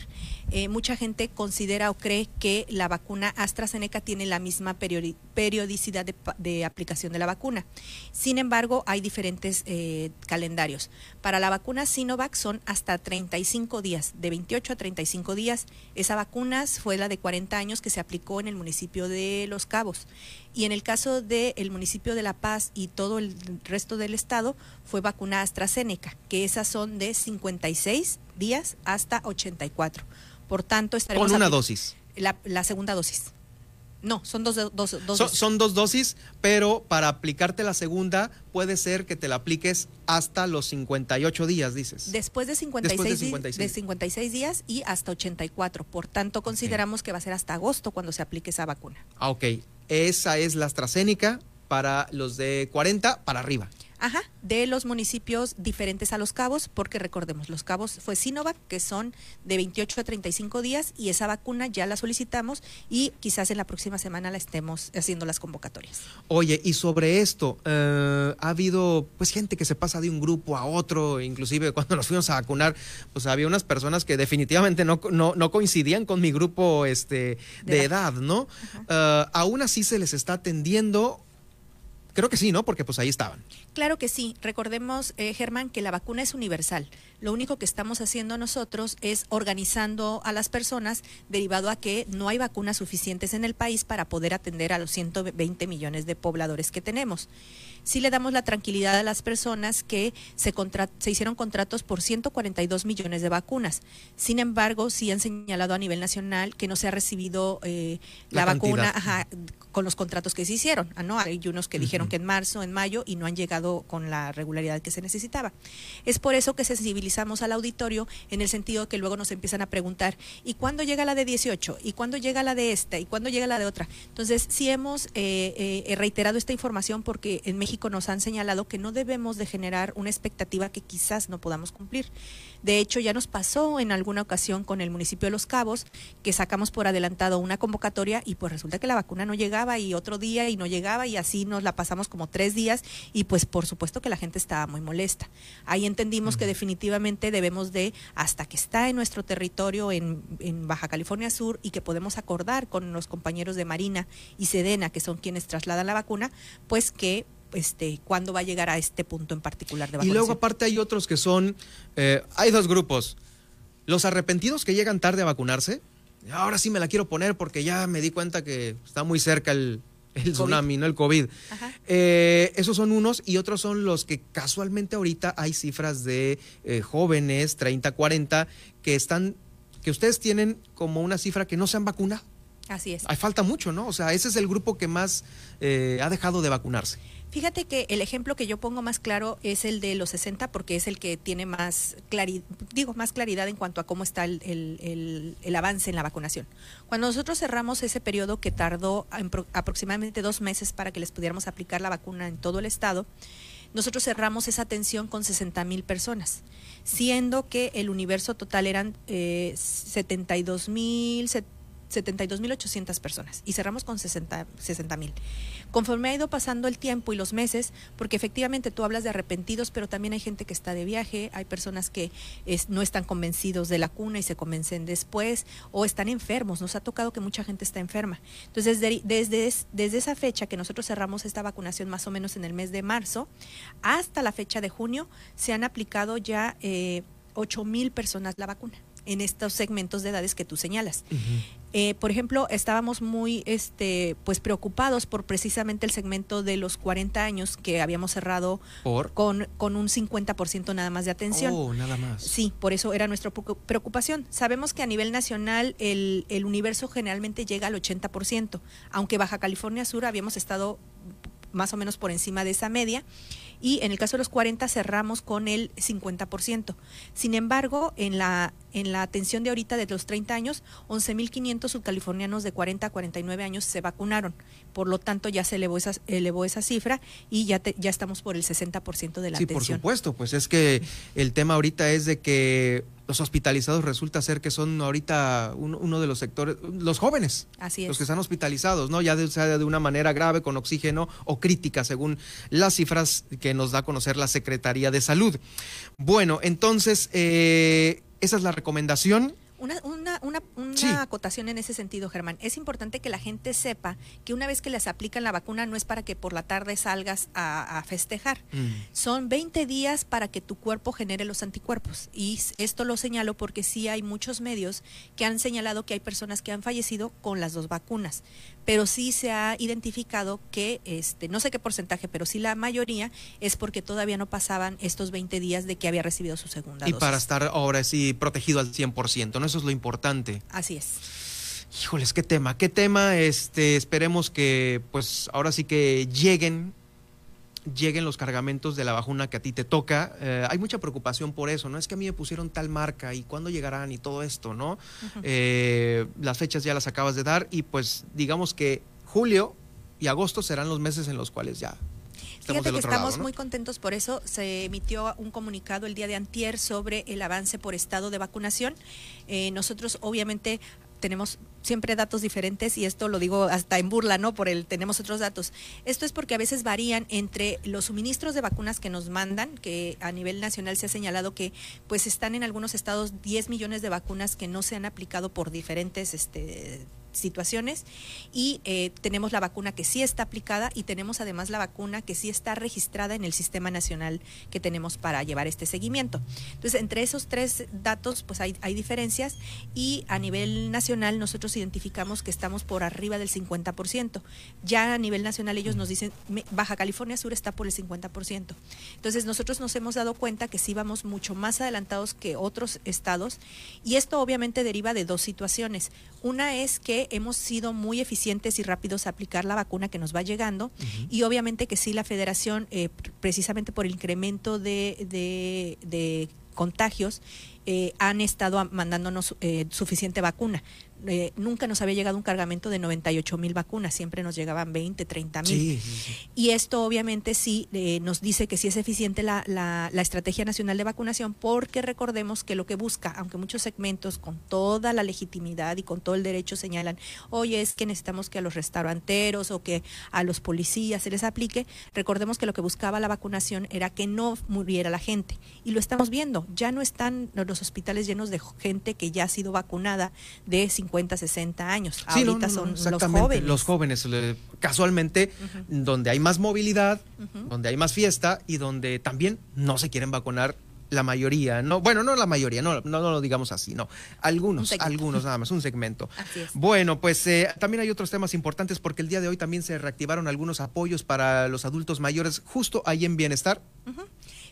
eh, mucha gente considera o cree que la vacuna AstraZeneca tiene la misma periodicidad de, de aplicación de la vacuna. Sin embargo, hay diferentes eh, calendarios. Para la vacuna Sinovac son hasta 35 días, de 28 a 35 días. Esa vacuna fue la de 40 años que se aplicó en el municipio de Los Cabos. Y en el caso del municipio de La Paz y todo el resto del estado, fue vacuna AstraZeneca, que esas son de 56 días hasta 84. Por tanto, estaremos Con una dosis. La, la segunda dosis. No, son dos, do- dos, dos Son, dosis. son dos dosis, pero para aplicarte la segunda puede ser que te la apliques hasta los 58 días, dices. Después de 56, Después de di- 56. de 56 días y hasta 84. Por tanto, consideramos que va a ser hasta agosto cuando se aplique esa vacuna. Ah, ok. Esa es la AstraZeneca para los de 40 para arriba. Ajá, de los municipios diferentes a Los Cabos, porque recordemos, Los Cabos fue Sinovac, que son de 28 a 35 días, y esa vacuna ya la solicitamos y quizás en la próxima semana la estemos haciendo las convocatorias. Oye, y sobre esto, eh, ha habido pues gente que se pasa de un grupo a otro, inclusive cuando nos fuimos a vacunar, pues había unas personas que definitivamente no, no, no coincidían con mi grupo este, de, De edad, ¿no? Eh, aún así se les está atendiendo, creo que sí, ¿no? Porque pues ahí estaban. Claro que sí. Recordemos, eh, Germán, que la vacuna es universal. Lo único que estamos haciendo nosotros es organizando a las personas derivado a que no hay vacunas suficientes en el país para poder atender a los 120 millones de pobladores que tenemos. Sí le damos la tranquilidad a las personas que se, se hicieron contratos por 142 millones de vacunas. Sin embargo, sí han señalado a nivel nacional que no se ha recibido eh, La la, vacuna ajá, con los contratos que se hicieron. Ah, ¿no? Hay unos que dijeron que en marzo, en mayo, y no han llegado con la regularidad que se necesitaba. Es por eso que sensibilizamos al auditorio en el sentido que luego nos empiezan a preguntar, ¿y cuándo llega la de 18? ¿Y cuándo llega la de esta? ¿Y cuándo llega la de otra? Entonces, sí hemos eh, eh, reiterado esta información porque en México nos han señalado que no debemos de generar una expectativa que quizás no podamos cumplir. De hecho, ya nos pasó en alguna ocasión con el municipio de Los Cabos, que sacamos por adelantado una convocatoria y pues resulta que la vacuna no llegaba y otro día y no llegaba y así nos la pasamos como tres días y pues por supuesto que la gente estaba muy molesta. Ahí entendimos que definitivamente debemos de, hasta que está en nuestro territorio en, en Baja California Sur y que podemos acordar con los compañeros de Marina y Sedena, que son quienes trasladan la vacuna, pues que este, cuándo va a llegar a este punto en particular de Y vacunación. luego aparte hay otros que son, eh, hay dos grupos. Los arrepentidos que llegan tarde a vacunarse. Ahora sí me la quiero poner porque ya me di cuenta que está muy cerca el, el tsunami, ¿no? El COVID. Eh, esos son unos y otros son los que casualmente ahorita hay cifras de eh, jóvenes, 30, 40, que están, que ustedes tienen como una cifra que no se han vacunado. Así es. Hay falta mucho, ¿no? O sea, ese es el grupo que más eh, ha dejado de vacunarse. Fíjate que el ejemplo que yo pongo más claro es el de los 60 porque es el que tiene más claridad, digo, más claridad en cuanto a cómo está el, el- avance en la vacunación. Cuando nosotros cerramos ese periodo que tardó en pro- aproximadamente dos meses para que les pudiéramos aplicar la vacuna en todo el estado, nosotros cerramos esa atención con 60 mil personas, siendo que el universo total eran eh, 72 mil 72.800 personas y cerramos con 60 mil. Conforme ha ido pasando el tiempo y los meses, porque efectivamente tú hablas de arrepentidos, pero también hay gente que está de viaje, hay personas que no están convencidos de la cuna y se convencen después, o están enfermos. Nos ha tocado que mucha gente está enferma. Entonces, desde, desde, es- desde esa fecha que nosotros cerramos esta vacunación más o menos en el mes de marzo, hasta la fecha de junio, se han aplicado ya eh, 8 mil personas la vacuna en estos segmentos de edades que tú señalas. Eh, por ejemplo, estábamos muy este, pues preocupados por precisamente el segmento de los 40 años que habíamos cerrado ¿Por? con, con un 50% nada más de atención. Oh, nada más. Sí, por eso era nuestra preocu- preocupación. Sabemos que a nivel nacional el, el universo generalmente llega al 80%, aunque Baja California Sur habíamos estado más o menos por encima de esa media y en el caso de los 40 cerramos con el 50%. Sin embargo, en la en la atención de ahorita de los 30 años, 11.500 subcalifornianos de 40 a 49 años se vacunaron. Por lo tanto, ya se elevó esa, elevó esa cifra y ya, te- ya estamos por el 60% de la Sí, por atención. supuesto, pues es que el tema ahorita es de que los hospitalizados resulta ser que son ahorita un- uno de los sectores, los jóvenes, Así es. los que están hospitalizados, ¿no? Ya de, sea de una manera grave, con oxígeno o crítica, según las cifras que nos da a conocer la Secretaría de Salud. Bueno, entonces, eh, esa es la recomendación. Una, una, una, una acotación en ese sentido, Germán. Es importante que la gente sepa que una vez que les aplican la vacuna no es para que por la tarde salgas a, festejar. Mm. Son 20 días para que tu cuerpo genere los anticuerpos. Y esto lo señalo porque sí hay muchos medios que han señalado que hay personas que han fallecido con las dos vacunas. Pero sí se ha identificado que, este, no sé qué porcentaje, pero sí la mayoría es porque todavía no pasaban estos 20 días de que había recibido su segunda y dosis. Y para estar ahora sí protegido al 100%, ¿no? Eso es lo importante. Así es. Híjoles, qué tema, qué tema, este, esperemos que pues ahora sí que lleguen lleguen los cargamentos de la vacuna que a ti te toca. Eh, hay mucha preocupación por eso, ¿no? Es que a mí me pusieron tal marca y cuándo llegarán y todo esto, ¿no? Eh, las fechas ya las acabas de dar y pues digamos que julio y agosto serán los meses en los cuales ya Fíjate que estamos muy contentos por eso. Se emitió un comunicado el día de antier sobre el avance por estado de vacunación. Eh, nosotros obviamente tenemos siempre datos diferentes y esto lo digo hasta en burla, ¿no? Por el tenemos otros datos. Esto es porque a veces varían entre los suministros de vacunas que nos mandan, que a nivel nacional se ha señalado que pues están en algunos estados 10 millones de vacunas que no se han aplicado por diferentes este situaciones y eh, tenemos la vacuna que sí está aplicada y tenemos además la vacuna que sí está registrada en el sistema nacional que tenemos para llevar este seguimiento. Entonces, entre esos tres datos, pues hay, hay diferencias y a nivel nacional nosotros identificamos que estamos por arriba del 50%. Ya a nivel nacional ellos nos dicen, Baja California Sur está por el 50%. Entonces, nosotros nos hemos dado cuenta que sí vamos mucho más adelantados que otros estados y esto obviamente deriva de dos situaciones. Una es que hemos sido muy eficientes y rápidos a aplicar la vacuna que nos va llegando y obviamente que sí la federación, eh, precisamente por el incremento de, de, contagios, eh, han estado mandándonos eh, suficiente vacuna. Eh, nunca nos había llegado un cargamento de 98 mil vacunas, siempre nos llegaban 20, 30 mil. Y esto obviamente sí eh, nos dice que sí es eficiente la, la, Estrategia Nacional de Vacunación, porque recordemos que lo que busca, aunque muchos segmentos con toda la legitimidad y con todo el derecho señalan, oye, es que necesitamos que a los restauranteros o que a los policías se les aplique, recordemos que lo que buscaba la vacunación era que no muriera la gente. Y lo estamos viendo, ya no están los hospitales llenos de gente que ya ha sido vacunada de 50, 60 años. Ahorita son los jóvenes. Los jóvenes, casualmente, donde hay más movilidad, donde hay más fiesta y donde también no se quieren vacunar la mayoría, no, bueno, no la mayoría, no, no, lo digamos así, no, algunos, algunos nada más, un segmento. Bueno, pues eh, también hay otros temas importantes porque el día de hoy también se reactivaron algunos apoyos para los adultos mayores justo ahí en Bienestar.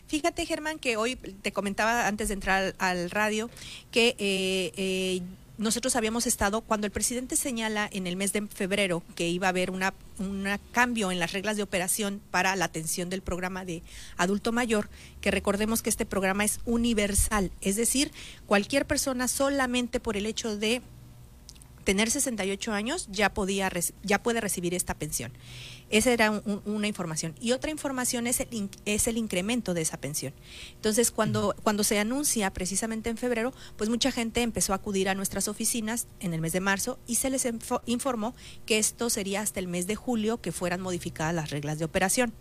Fíjate, Germán, que hoy te comentaba antes de entrar al, radio que eh, eh, nosotros habíamos estado, cuando el presidente señala en el mes de febrero que iba a haber una, un cambio en las reglas de operación para la atención del programa de adulto mayor, que recordemos que este programa es universal, es decir, cualquier persona solamente por el hecho de tener 68 años ya podía ya puede recibir esta pensión. Esa era una información. Y otra información es el, es el incremento de esa pensión. Entonces, cuando, cuando se anuncia precisamente en febrero, pues mucha gente empezó a acudir a nuestras oficinas en el mes de marzo y se les informó que esto sería hasta el mes de julio que fueran modificadas las reglas de operación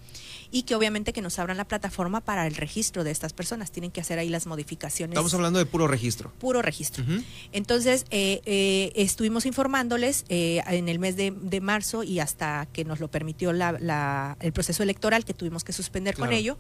y que obviamente que nos abran la plataforma para el registro de estas personas. Tienen que hacer ahí las modificaciones. Estamos hablando de puro registro. Puro registro. Entonces, eh, eh, estuvimos informándoles eh, en el mes de, marzo y hasta que nos lo permitió la, el proceso electoral que tuvimos que suspender con ello.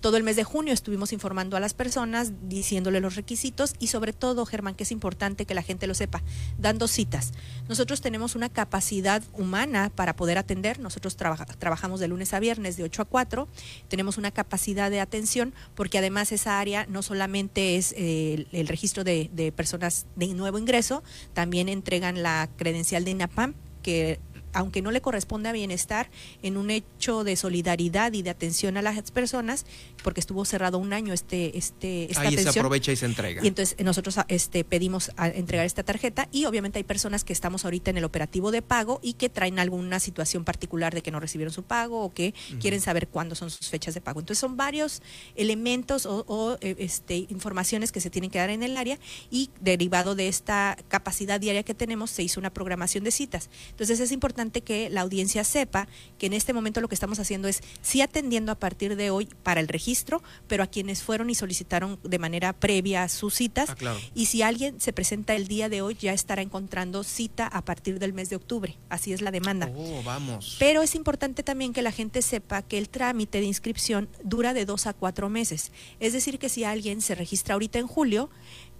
Todo el mes de junio estuvimos informando a las personas, diciéndole los requisitos y sobre todo, Germán, que es importante que la gente lo sepa, dando citas. Nosotros tenemos una capacidad humana para poder atender. Nosotros trabajamos de lunes a viernes de 8 a 4 tenemos una capacidad de atención porque además esa área no solamente es eh, el, registro de, de personas de nuevo ingreso, también entregan la credencial de INAPAM que aunque no le corresponde a bienestar, en un hecho de solidaridad y de atención a las personas, porque estuvo cerrado un año este, este, esta Ahí se aprovecha y se entrega. Y entonces nosotros este, pedimos a entregar esta tarjeta y obviamente hay personas que estamos ahorita en el operativo de pago y que traen alguna situación particular de que no recibieron su pago o que quieren saber cuándo son sus fechas de pago. Entonces son varios elementos o, eh, este, informaciones que se tienen que dar en el área y derivado de esta capacidad diaria que tenemos se hizo una programación de citas. Entonces es importante importante que la audiencia sepa que en este momento lo que estamos haciendo es sí atendiendo a partir de hoy para el registro, pero a quienes fueron y solicitaron de manera previa sus citas. Ah, claro. Y si alguien se presenta el día de hoy, ya estará encontrando cita a partir del mes de octubre. Así es la demanda. Oh, vamos. Pero es importante también que la gente sepa que el trámite de inscripción dura de dos a cuatro meses. Es decir, que si alguien se registra ahorita en julio,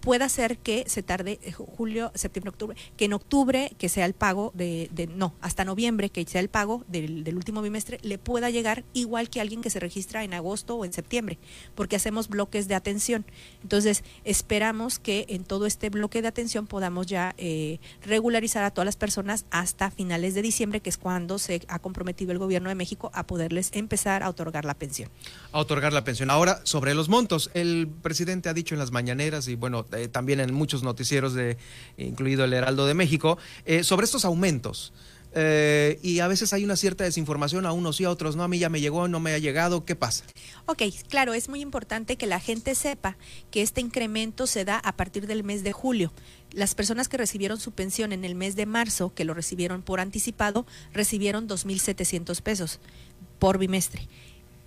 puede ser que se tarde eh, ju- julio, septiembre, octubre, que en octubre que sea el pago de, de- no, hasta noviembre que sea el pago del, del último bimestre, le pueda llegar igual que alguien que se registra en agosto o en septiembre, porque hacemos bloques de atención. Entonces, esperamos que en todo este bloque de atención podamos ya eh, regularizar a todas las personas hasta finales de diciembre, que es cuando se ha comprometido el gobierno de México a poderles empezar a otorgar la pensión. a otorgar la pensión. Ahora, sobre los montos, el presidente ha dicho en las mañaneras y bueno, eh, también en muchos noticieros, de, incluido el Heraldo de México, eh, sobre estos aumentos. Eh, y a veces hay una cierta desinformación, a unos sí, a otros no, a mí ya me llegó, no me ha llegado, ¿qué pasa? Ok, claro, es muy importante que la gente sepa que este incremento se da a partir del mes de julio. Las personas que recibieron su pensión en el mes de marzo, que lo recibieron por anticipado, recibieron 2.700 pesos por bimestre.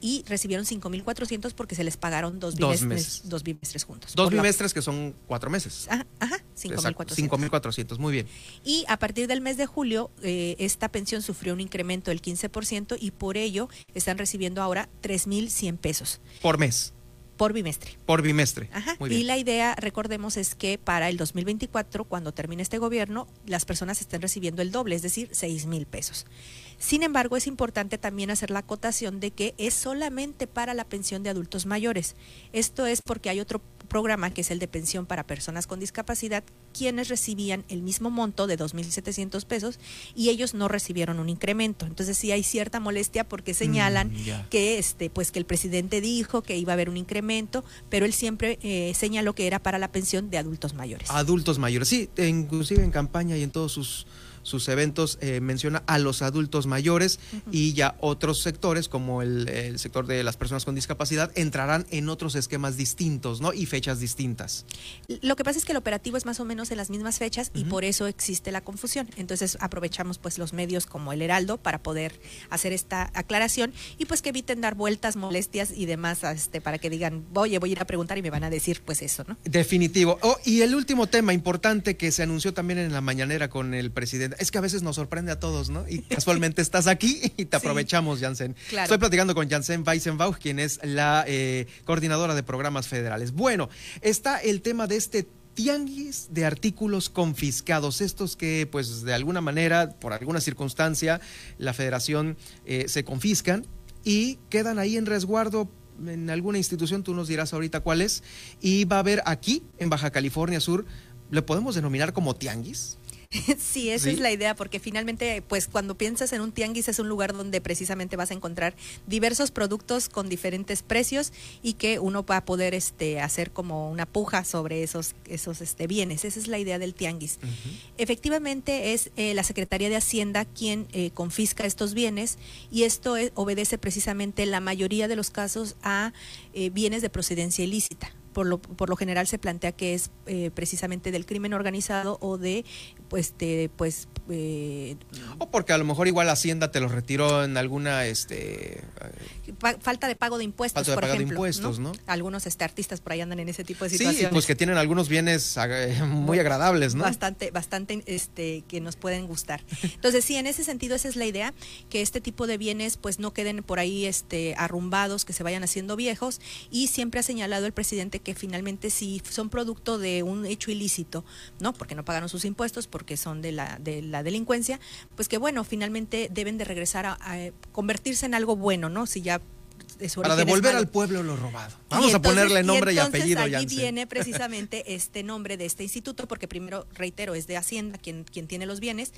Y recibieron 5.400 porque se les pagaron dos Dos bimestres, dos bimestres juntos. Dos la- bimestres que son cuatro meses. Ah, ajá, Exacto, 5.400. 5.400, muy bien. Y a partir del mes de julio, eh, esta pensión sufrió un incremento del 15% y por ello están recibiendo ahora 3.100 pesos Por mes, por bimestre. por bimestre. Ajá. Muy Y bien. la idea, recordemos, es que para el 2024, cuando termine este gobierno, las personas estén recibiendo el doble, es decir, 6 mil pesos. Sin embargo, es importante también hacer la acotación de que es solamente para la pensión de adultos mayores. Esto es porque hay otro programa que es el de pensión para personas con discapacidad, quienes recibían el mismo monto de 2.700 pesos y ellos no recibieron un incremento. Entonces sí hay cierta molestia porque señalan Mm, ya. que este pues que el presidente dijo que iba a haber un incremento, pero él siempre eh, señaló que era para la pensión de adultos mayores. Adultos mayores, sí, inclusive en campaña y en todos sus, sus eventos eh, menciona a los adultos mayores y ya otros sectores como el, el sector de las personas con discapacidad entrarán en otros esquemas distintos, ¿no? Y fechas distintas. Lo que pasa es que el operativo es más o menos en las mismas fechas y por eso existe la confusión. Entonces aprovechamos pues los medios como el Heraldo para poder hacer esta aclaración y pues que eviten dar vueltas, molestias y demás este, para que digan, oye, voy a ir a preguntar y me van a decir pues eso, ¿no? Definitivo. Oh, y el último tema importante que se anunció también en la mañanera con el presidente, es que a veces nos sorprende a todos, ¿no? Y casualmente estás aquí y te aprovechamos, Jansen. Claro. Estoy platicando con Jansen Weissenbach, quien es la eh, coordinadora de programas federales. Bueno, está el tema de este tianguis de artículos confiscados, estos que pues de alguna manera, por alguna circunstancia, la federación eh, se confiscan y quedan ahí en resguardo en alguna institución, tú nos dirás ahorita cuál es, y va a haber aquí, en Baja California Sur, ¿le podemos denominar como tianguis? Sí, esa Sí. es la idea, porque finalmente, pues cuando piensas en un tianguis es un lugar donde precisamente vas a encontrar diversos productos con diferentes precios y que uno va a poder este, hacer como una puja sobre esos, esos este, bienes. Esa es la idea del tianguis. Efectivamente es eh, la Secretaría de Hacienda quien eh, confisca estos bienes y esto es- obedece precisamente en la mayoría de los casos a eh, bienes de procedencia ilícita. Por lo, por lo general se plantea que es eh, precisamente del crimen organizado o de pues de pues eh, O porque a lo mejor igual Hacienda te los retiró en alguna, este, pa- falta de pago de impuestos Falta de por pago de ejemplo impuestos, ¿no? algunos este, artistas por ahí andan en ese tipo de sí, situaciones pues que tienen algunos bienes eh, muy agradables, ¿no? Bastante, bastante este, que nos pueden gustar. Entonces, sí, en ese sentido, esa es la idea, que este tipo de bienes pues no queden por ahí este, arrumbados, que se vayan haciendo viejos. Y siempre ha señalado el presidente que finalmente si son producto de un hecho ilícito, ¿no? Porque no pagaron sus impuestos, porque son de la, de la delincuencia, pues que bueno, finalmente deben de regresar a, a convertirse en algo bueno, ¿no? Si ya de su Para devolver al pueblo lo robado. Y Vamos a ponerle nombre y, entonces apellido, allí Jansen. viene precisamente este nombre de este instituto, porque primero, reitero, es de Hacienda quien, quien tiene los bienes.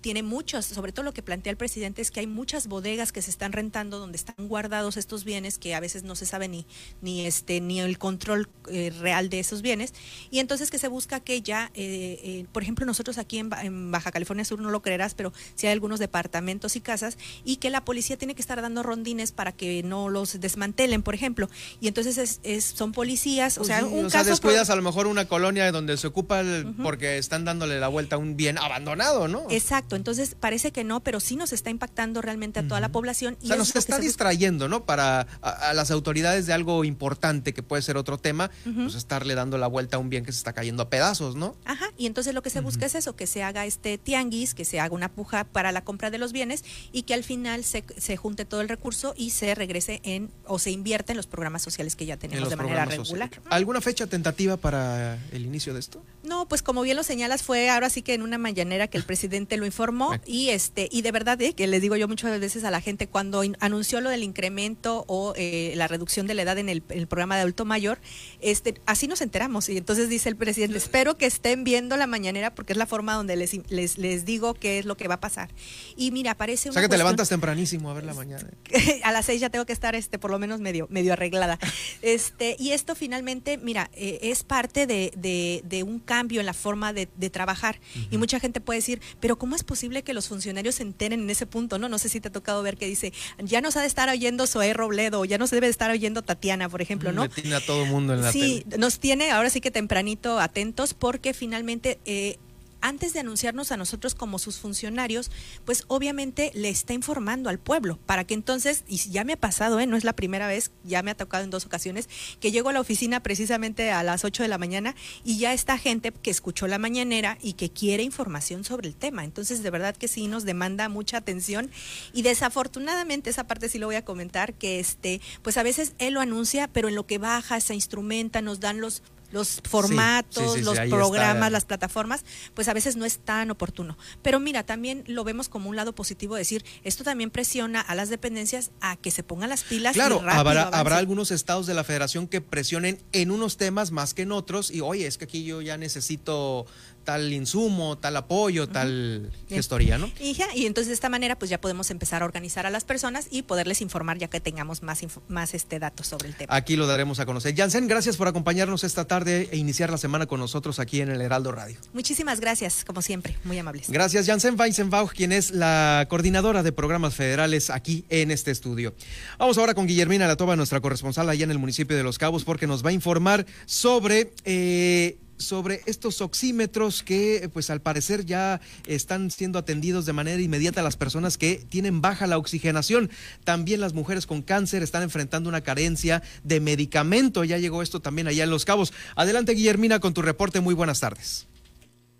Tiene muchos, sobre todo lo que plantea el presidente es que hay muchas bodegas que se están rentando donde están guardados estos bienes que a veces no se sabe ni, ni, este, ni el control eh, real de esos bienes. Y entonces que se busca que ya, eh, eh, por ejemplo, nosotros aquí en, en Baja California Sur no lo creerás, pero sí hay algunos departamentos y casas y que la policía tiene que estar dando rondines para que no los los desmantelen, por ejemplo. Y entonces es, es- son policías, o Pues sea, sí, un o sea, caso... descuidas por- a lo mejor una colonia donde se ocupa el- porque están dándole la vuelta a un bien abandonado, ¿no? Exacto, entonces parece que no, pero sí nos está impactando realmente a toda la población. O sea, nos está se distrayendo, ¿no? Para a, a las autoridades de algo importante que puede ser otro tema, pues estarle dando la vuelta a un bien que se está cayendo a pedazos, ¿no? Ajá, y entonces lo que se busca es eso, que se haga este tianguis, que se haga una puja para la compra de los bienes y que al final se, se junte todo el recurso y se regrese en o se invierta en los programas sociales que ya En tenemos de manera regular. sociales. ¿Alguna fecha tentativa para el inicio de esto? No, pues como bien lo señalas, fue ahora sí que en una mañanera que el presidente lo informó y este y de verdad eh, que les digo yo muchas veces a la gente cuando in- anunció lo del incremento o eh, la reducción de la edad en el, el programa de adulto mayor, este así nos enteramos y entonces dice el presidente, espero que estén viendo la mañanera porque es la forma donde les, les, les digo qué es lo que va a pasar. Y mira, parece O sea que te levantas tempranísimo a ver la mañana. a las seis ya tengo que estar este por lo menos medio medio arreglada. Este y esto finalmente mira eh, es parte de, de- de un cambio en la forma de, de trabajar. Y mucha gente puede decir pero cómo es posible que los funcionarios se enteren en ese punto no no sé si te ha tocado ver que dice ya nos ha de estar oyendo Zoé Robledo o ya nos debe de estar oyendo Tatiana por ejemplo no Le tiene a todo mundo en la sí, tele. nos tiene ahora sí que tempranito atentos porque finalmente eh, antes de anunciarnos a nosotros como sus funcionarios, pues obviamente le está informando al pueblo para que entonces, y ya me ha pasado, ¿eh? no es la primera vez, ya me ha tocado en dos ocasiones, que llego a la oficina precisamente a las 8 de la mañana y ya está gente que escuchó la mañanera y que quiere información sobre el tema. Entonces, de verdad que sí nos demanda mucha atención y desafortunadamente esa parte sí lo voy a comentar, que este, pues a veces él lo anuncia, pero en lo que baja, se instrumenta, nos dan los los formatos, sí, sí, los programas, está. las plataformas, pues a veces no es tan oportuno. Pero mira, también lo vemos como un lado positivo, decir, esto también presiona a las dependencias a que se pongan las pilas. Claro, habrá, habrá algunos estados de la federación que presionen en unos temas más que en otros y oye, es que aquí yo ya necesito tal insumo, tal apoyo, tal Bien. gestoría, ¿no? Y ya, y entonces de esta manera pues ya podemos empezar a organizar a las personas y poderles informar ya que tengamos más, más este datos sobre el tema. Aquí lo daremos a conocer. Jansen, gracias por acompañarnos esta tarde e iniciar la semana con nosotros aquí en el Heraldo Radio. Muchísimas gracias, como siempre, muy amables. Gracias, Jansen Weisenbach, quien es la coordinadora de programas federales aquí en este estudio. Vamos ahora con Guillermina Latoba, nuestra corresponsal allá en el municipio de Los Cabos, porque nos va a informar sobre. eh, sobre estos oxímetros que pues al parecer ya están siendo atendidos de manera inmediata las personas que tienen baja la oxigenación. También las mujeres con cáncer están enfrentando una carencia de medicamento. Ya llegó esto también allá en Los Cabos. Adelante Guillermina con tu reporte. Muy buenas tardes.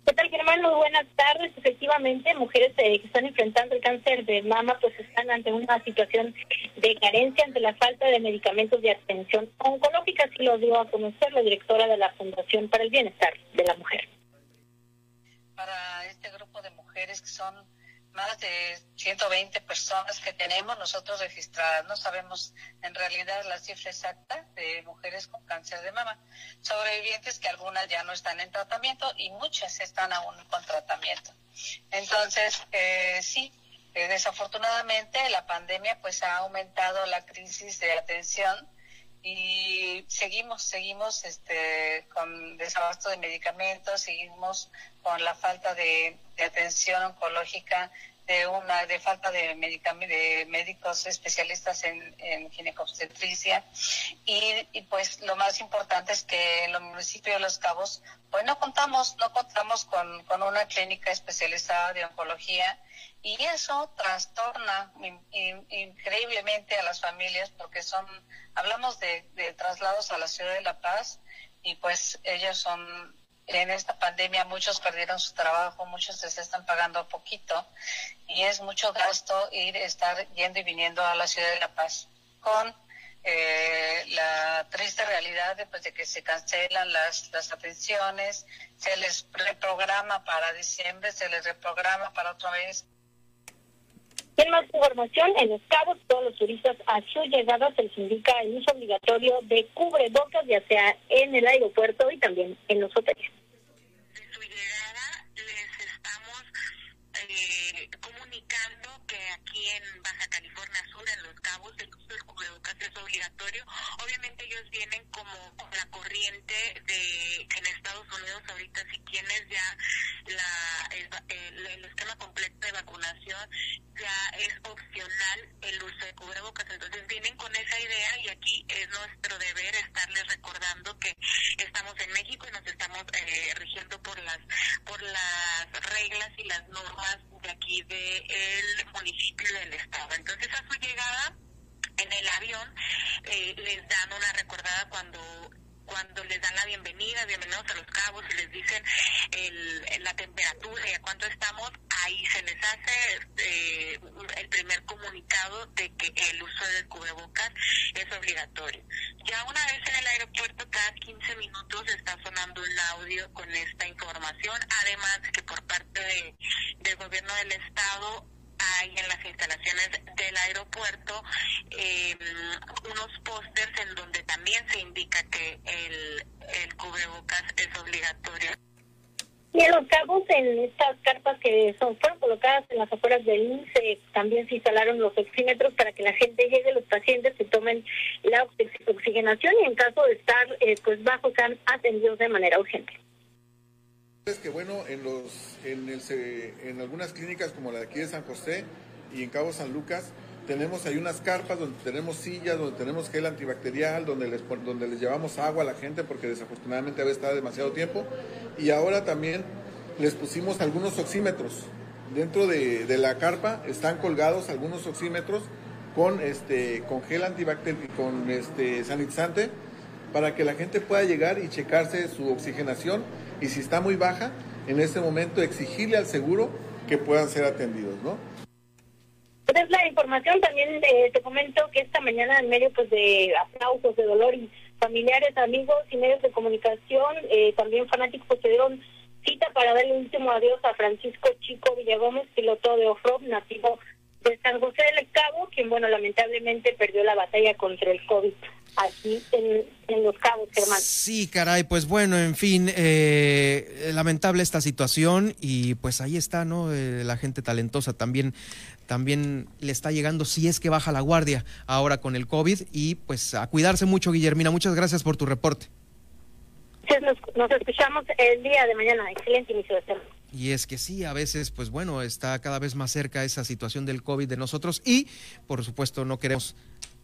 ¿Qué tal, Germán? Muy buenas tardes. Efectivamente, mujeres eh, que están enfrentando el cáncer de mama pues están ante una situación de carencia ante la falta de medicamentos de atención oncológica, así lo dio a conocer la directora de la Fundación para el Bienestar de la Mujer. para este grupo de mujeres que son más de 120 personas que tenemos nosotros registradas. No sabemos en realidad la cifra exacta de mujeres con cáncer de mama. Sobrevivientes que algunas ya no están en tratamiento y muchas están aún con tratamiento. Entonces, eh, sí, eh, desafortunadamente la pandemia pues ha aumentado la crisis de atención y seguimos, seguimos este, con desabasto de medicamentos, seguimos con la falta de, atención oncológica, de una de falta de, de médicos especialistas en, en ginecobstetricia. Y, y pues lo más importante es que en los municipios de Los Cabos pues no contamos, no contamos con, con una clínica especializada de oncología y eso trastorna in- in- increíblemente a las familias porque son, hablamos de, de traslados a la ciudad de La Paz y pues ellos son, en esta pandemia muchos perdieron su trabajo, muchos les están pagando poquito y es mucho gasto ir, estar yendo y viniendo a la ciudad de La Paz con eh, la triste realidad de, pues, de que se cancelan las, las atenciones, se les reprograma para diciembre, se les reprograma para otra vez En más información, en Los Cabos, todos los turistas a su llegada se les indica el uso obligatorio de cubrebocas, ya sea en el aeropuerto y también en los hoteles. Es obligatorio. Obviamente ellos vienen como la corriente de en Estados Unidos ahorita si tienes ya la, el, el- esquema completo de vacunación ya es opcional el uso de cubrebocas. Entonces vienen con esa idea y aquí es nuestro deber estarles recordando que estamos en México y nos estamos eh, rigiendo por las por las reglas y las normas de aquí del municipio y del estado. Entonces a su llegada en el avión eh, les dan una recordada cuando cuando les dan la bienvenida, bienvenidos a los cabos y les dicen el, la temperatura y a cuánto estamos, ahí se les hace eh, el primer comunicado de que el uso del cubrebocas es obligatorio. Ya una vez en el aeropuerto, cada 15 minutos está sonando un audio con esta información, además de que por parte de, del gobierno del estado hay en las instalaciones del aeropuerto eh, unos pósters en donde también se indica que el, el cubrebocas es obligatorio. Y en los cabos, en estas carpas que son fueron colocadas en las afueras del INSE, también se instalaron los oxímetros para que la gente llegue, los pacientes se tomen la oxigenación y en caso de estar eh, pues bajos sean atendidos de manera urgente. Es que bueno, en, los, en, el, en algunas clínicas como la de aquí de San José y en Cabo San Lucas, tenemos ahí unas carpas donde tenemos sillas, donde tenemos gel antibacterial, donde les, donde les llevamos agua a la gente porque desafortunadamente había estado demasiado tiempo. Y ahora también les pusimos algunos oxímetros. Dentro de, de la carpa están colgados algunos oxímetros con, este, con gel antibacterial y con este, sanitizante para que la gente pueda llegar y checarse su oxigenación y si está muy baja, en ese momento exigirle al seguro que puedan ser atendidos, ¿no? Es la información también de, te comento que esta mañana en medio pues de aplausos, de dolor y familiares, amigos y medios de comunicación, eh, también fanáticos se dieron cita para darle el último adiós a Francisco Chico Villagómez, piloto de off-road nativo de San José del Cabo, quien bueno lamentablemente perdió la batalla contra el COVID aquí en, Los Cabos, Germán. Sí, caray, pues bueno, en fin, eh, lamentable esta situación y pues ahí está, ¿no? Eh, la gente talentosa también, también le está llegando, si es que baja la guardia ahora con el COVID y pues a cuidarse mucho, Guillermina. Muchas gracias por tu reporte. Sí, nos, nos escuchamos el día de mañana. Excelente inicio de semana. Y es que sí, a veces, pues bueno, está cada vez más cerca esa situación del COVID de nosotros y, por supuesto, no queremos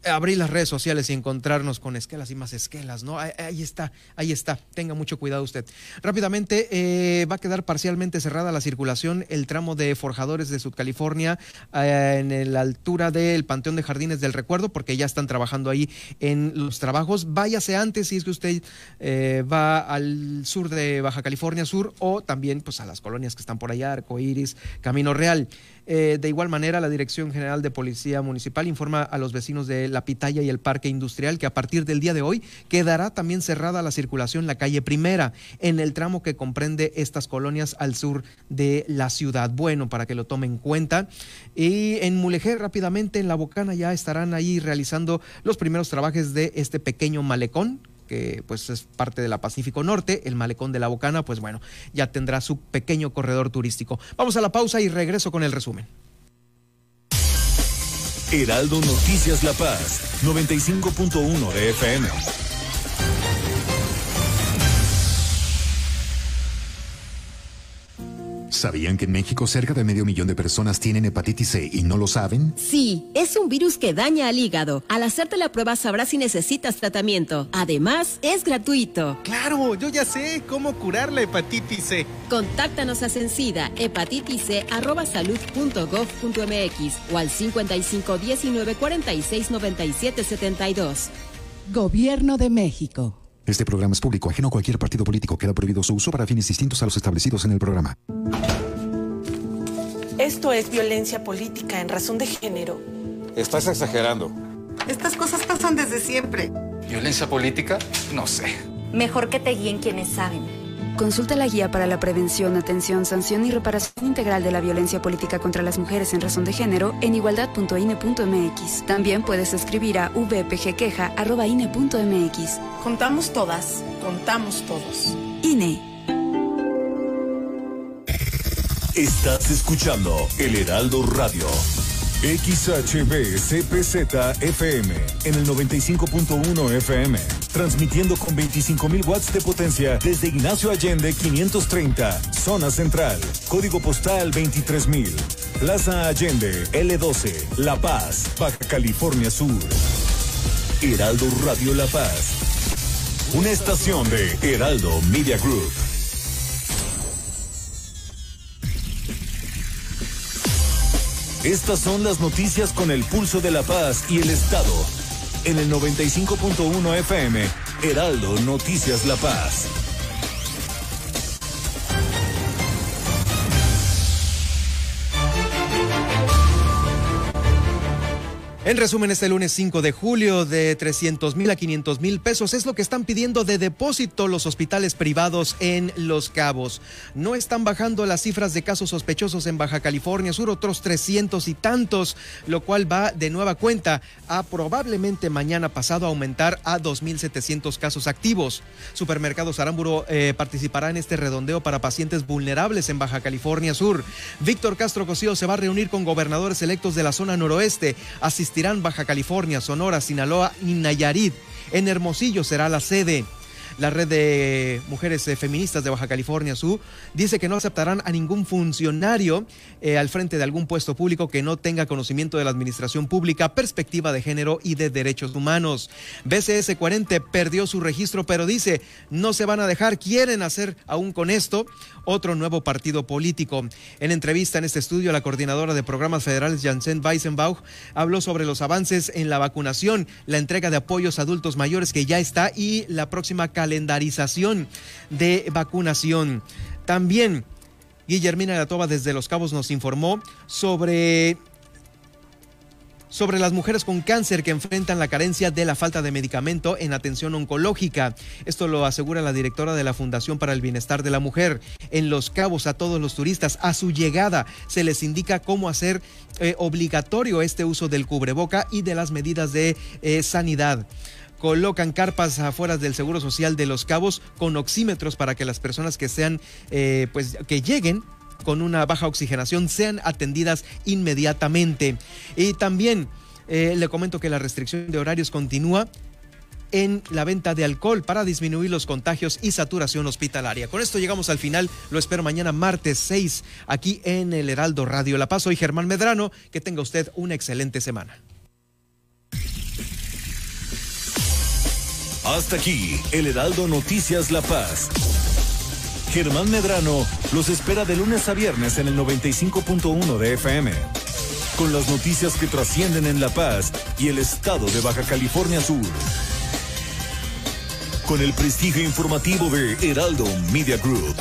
abrir las redes sociales y encontrarnos con esquelas y más esquelas, ¿no? Ahí, está, ahí está. Tenga mucho cuidado usted. Rápidamente, eh, va a quedar parcialmente cerrada la circulación el tramo de Forjadores de Sudcalifornia eh, en la altura del Panteón de Jardines del Recuerdo, porque ya están trabajando ahí en los trabajos. Váyase antes si es que usted eh, va al sur de Baja California Sur o también pues a las colonias que están por allá, Arco Iris, Camino Real. Eh, de igual manera, la Dirección General de Policía Municipal informa a los vecinos de La Pitaya y el Parque Industrial que a partir del día de hoy quedará también cerrada la circulación la calle Primera, en el tramo que comprende estas colonias al sur de la ciudad. Bueno, para que lo tomen en cuenta. Y en Mulegé, rápidamente, en La Bocana ya estarán ahí realizando los primeros trabajos de este pequeño malecón que pues es parte de la Pacífico Norte, el malecón de la Bocana, pues bueno, ya tendrá su pequeño corredor turístico. Vamos a la pausa y regreso con el resumen. Heraldo Noticias La Paz, 95.1 de FM. ¿Sabían que en México cerca de medio millón de personas tienen hepatitis C y no lo saben? Sí, es un virus que daña al hígado. Al hacerte la prueba sabrás si necesitas tratamiento. Además, es gratuito. Claro, yo ya sé cómo curar la hepatitis C. Contáctanos a Sencida, hepatitis.salud.gov.mx o al 55 19 46 97 72. Gobierno de México. Este programa es público, ajeno a cualquier partido político. Queda prohibido su uso para fines distintos a los establecidos en el programa. Esto es violencia política en razón de género. Estás exagerando. Estas cosas pasan desde siempre. ¿Violencia política? No sé. Mejor que te guíen quienes saben. Consulta la guía para la prevención, atención, sanción y reparación integral de la violencia política contra las mujeres en razón de género en igualdad.ine.mx. También puedes escribir a vpgqueja.ine.mx. Contamos todas, contamos todos. INE. Estás escuchando El Heraldo Radio. XHB CPZ FM en el 95.1 FM, transmitiendo con 25.000 watts de potencia desde Ignacio Allende 530, zona central, código postal 23.000, Plaza Allende L12, La Paz, Baja California Sur. Heraldo Radio La Paz, una estación de Heraldo Media Group. Estas son las noticias con el pulso de la paz y el Estado. En el 95.1 FM, Heraldo Noticias La Paz. En resumen, este lunes 5 de julio, de 300 mil a 500 mil pesos es lo que están pidiendo de depósito los hospitales privados en Los Cabos. No están bajando las cifras de casos sospechosos en Baja California Sur, otros 300 y tantos, lo cual va de nueva cuenta a probablemente mañana pasado aumentar a 2.700 casos activos. Supermercados Aramburo eh, participará en este redondeo para pacientes vulnerables en Baja California Sur. Víctor Castro Cosío se va a reunir con gobernadores electos de la zona noroeste. Baja California, Sonora, Sinaloa y Nayarit. En Hermosillo será la sede. La red de mujeres eh, feministas de Baja California Sur dice que no aceptarán a ningún funcionario eh, al frente de algún puesto público que no tenga conocimiento de la administración pública, perspectiva de género y de derechos humanos. BCS 40 perdió su registro, pero dice no se van a dejar, quieren hacer aún con esto otro nuevo partido político. En entrevista en este estudio, la coordinadora de programas federales, Janssen Weissenbach, habló sobre los avances en la vacunación, la entrega de apoyos a adultos mayores que ya está y la próxima calendarización de vacunación. También Guillermina Gatova desde Los Cabos nos informó sobre sobre las mujeres con cáncer que enfrentan la carencia de la falta de medicamento en atención oncológica. Esto lo asegura la directora de la Fundación para el Bienestar de la Mujer. En Los Cabos a todos los turistas a su llegada se les indica cómo hacer eh, obligatorio este uso del cubreboca y de las medidas de eh, sanidad colocan carpas afuera del Seguro Social de Los Cabos con oxímetros para que las personas que sean, eh, pues que lleguen con una baja oxigenación sean atendidas inmediatamente. Y también eh, le comento que la restricción de horarios continúa en la venta de alcohol para disminuir los contagios y saturación hospitalaria. Con esto llegamos al final. Lo espero mañana martes 6 aquí en el Heraldo Radio La Paz. Soy Germán Medrano. Que tenga usted una excelente semana. Hasta aquí, el Heraldo Noticias La Paz. Germán Medrano los espera de lunes a viernes en el 95.1 de FM. Con las noticias que trascienden en La Paz y el estado de Baja California Sur. Con el prestigio informativo de Heraldo Media Group.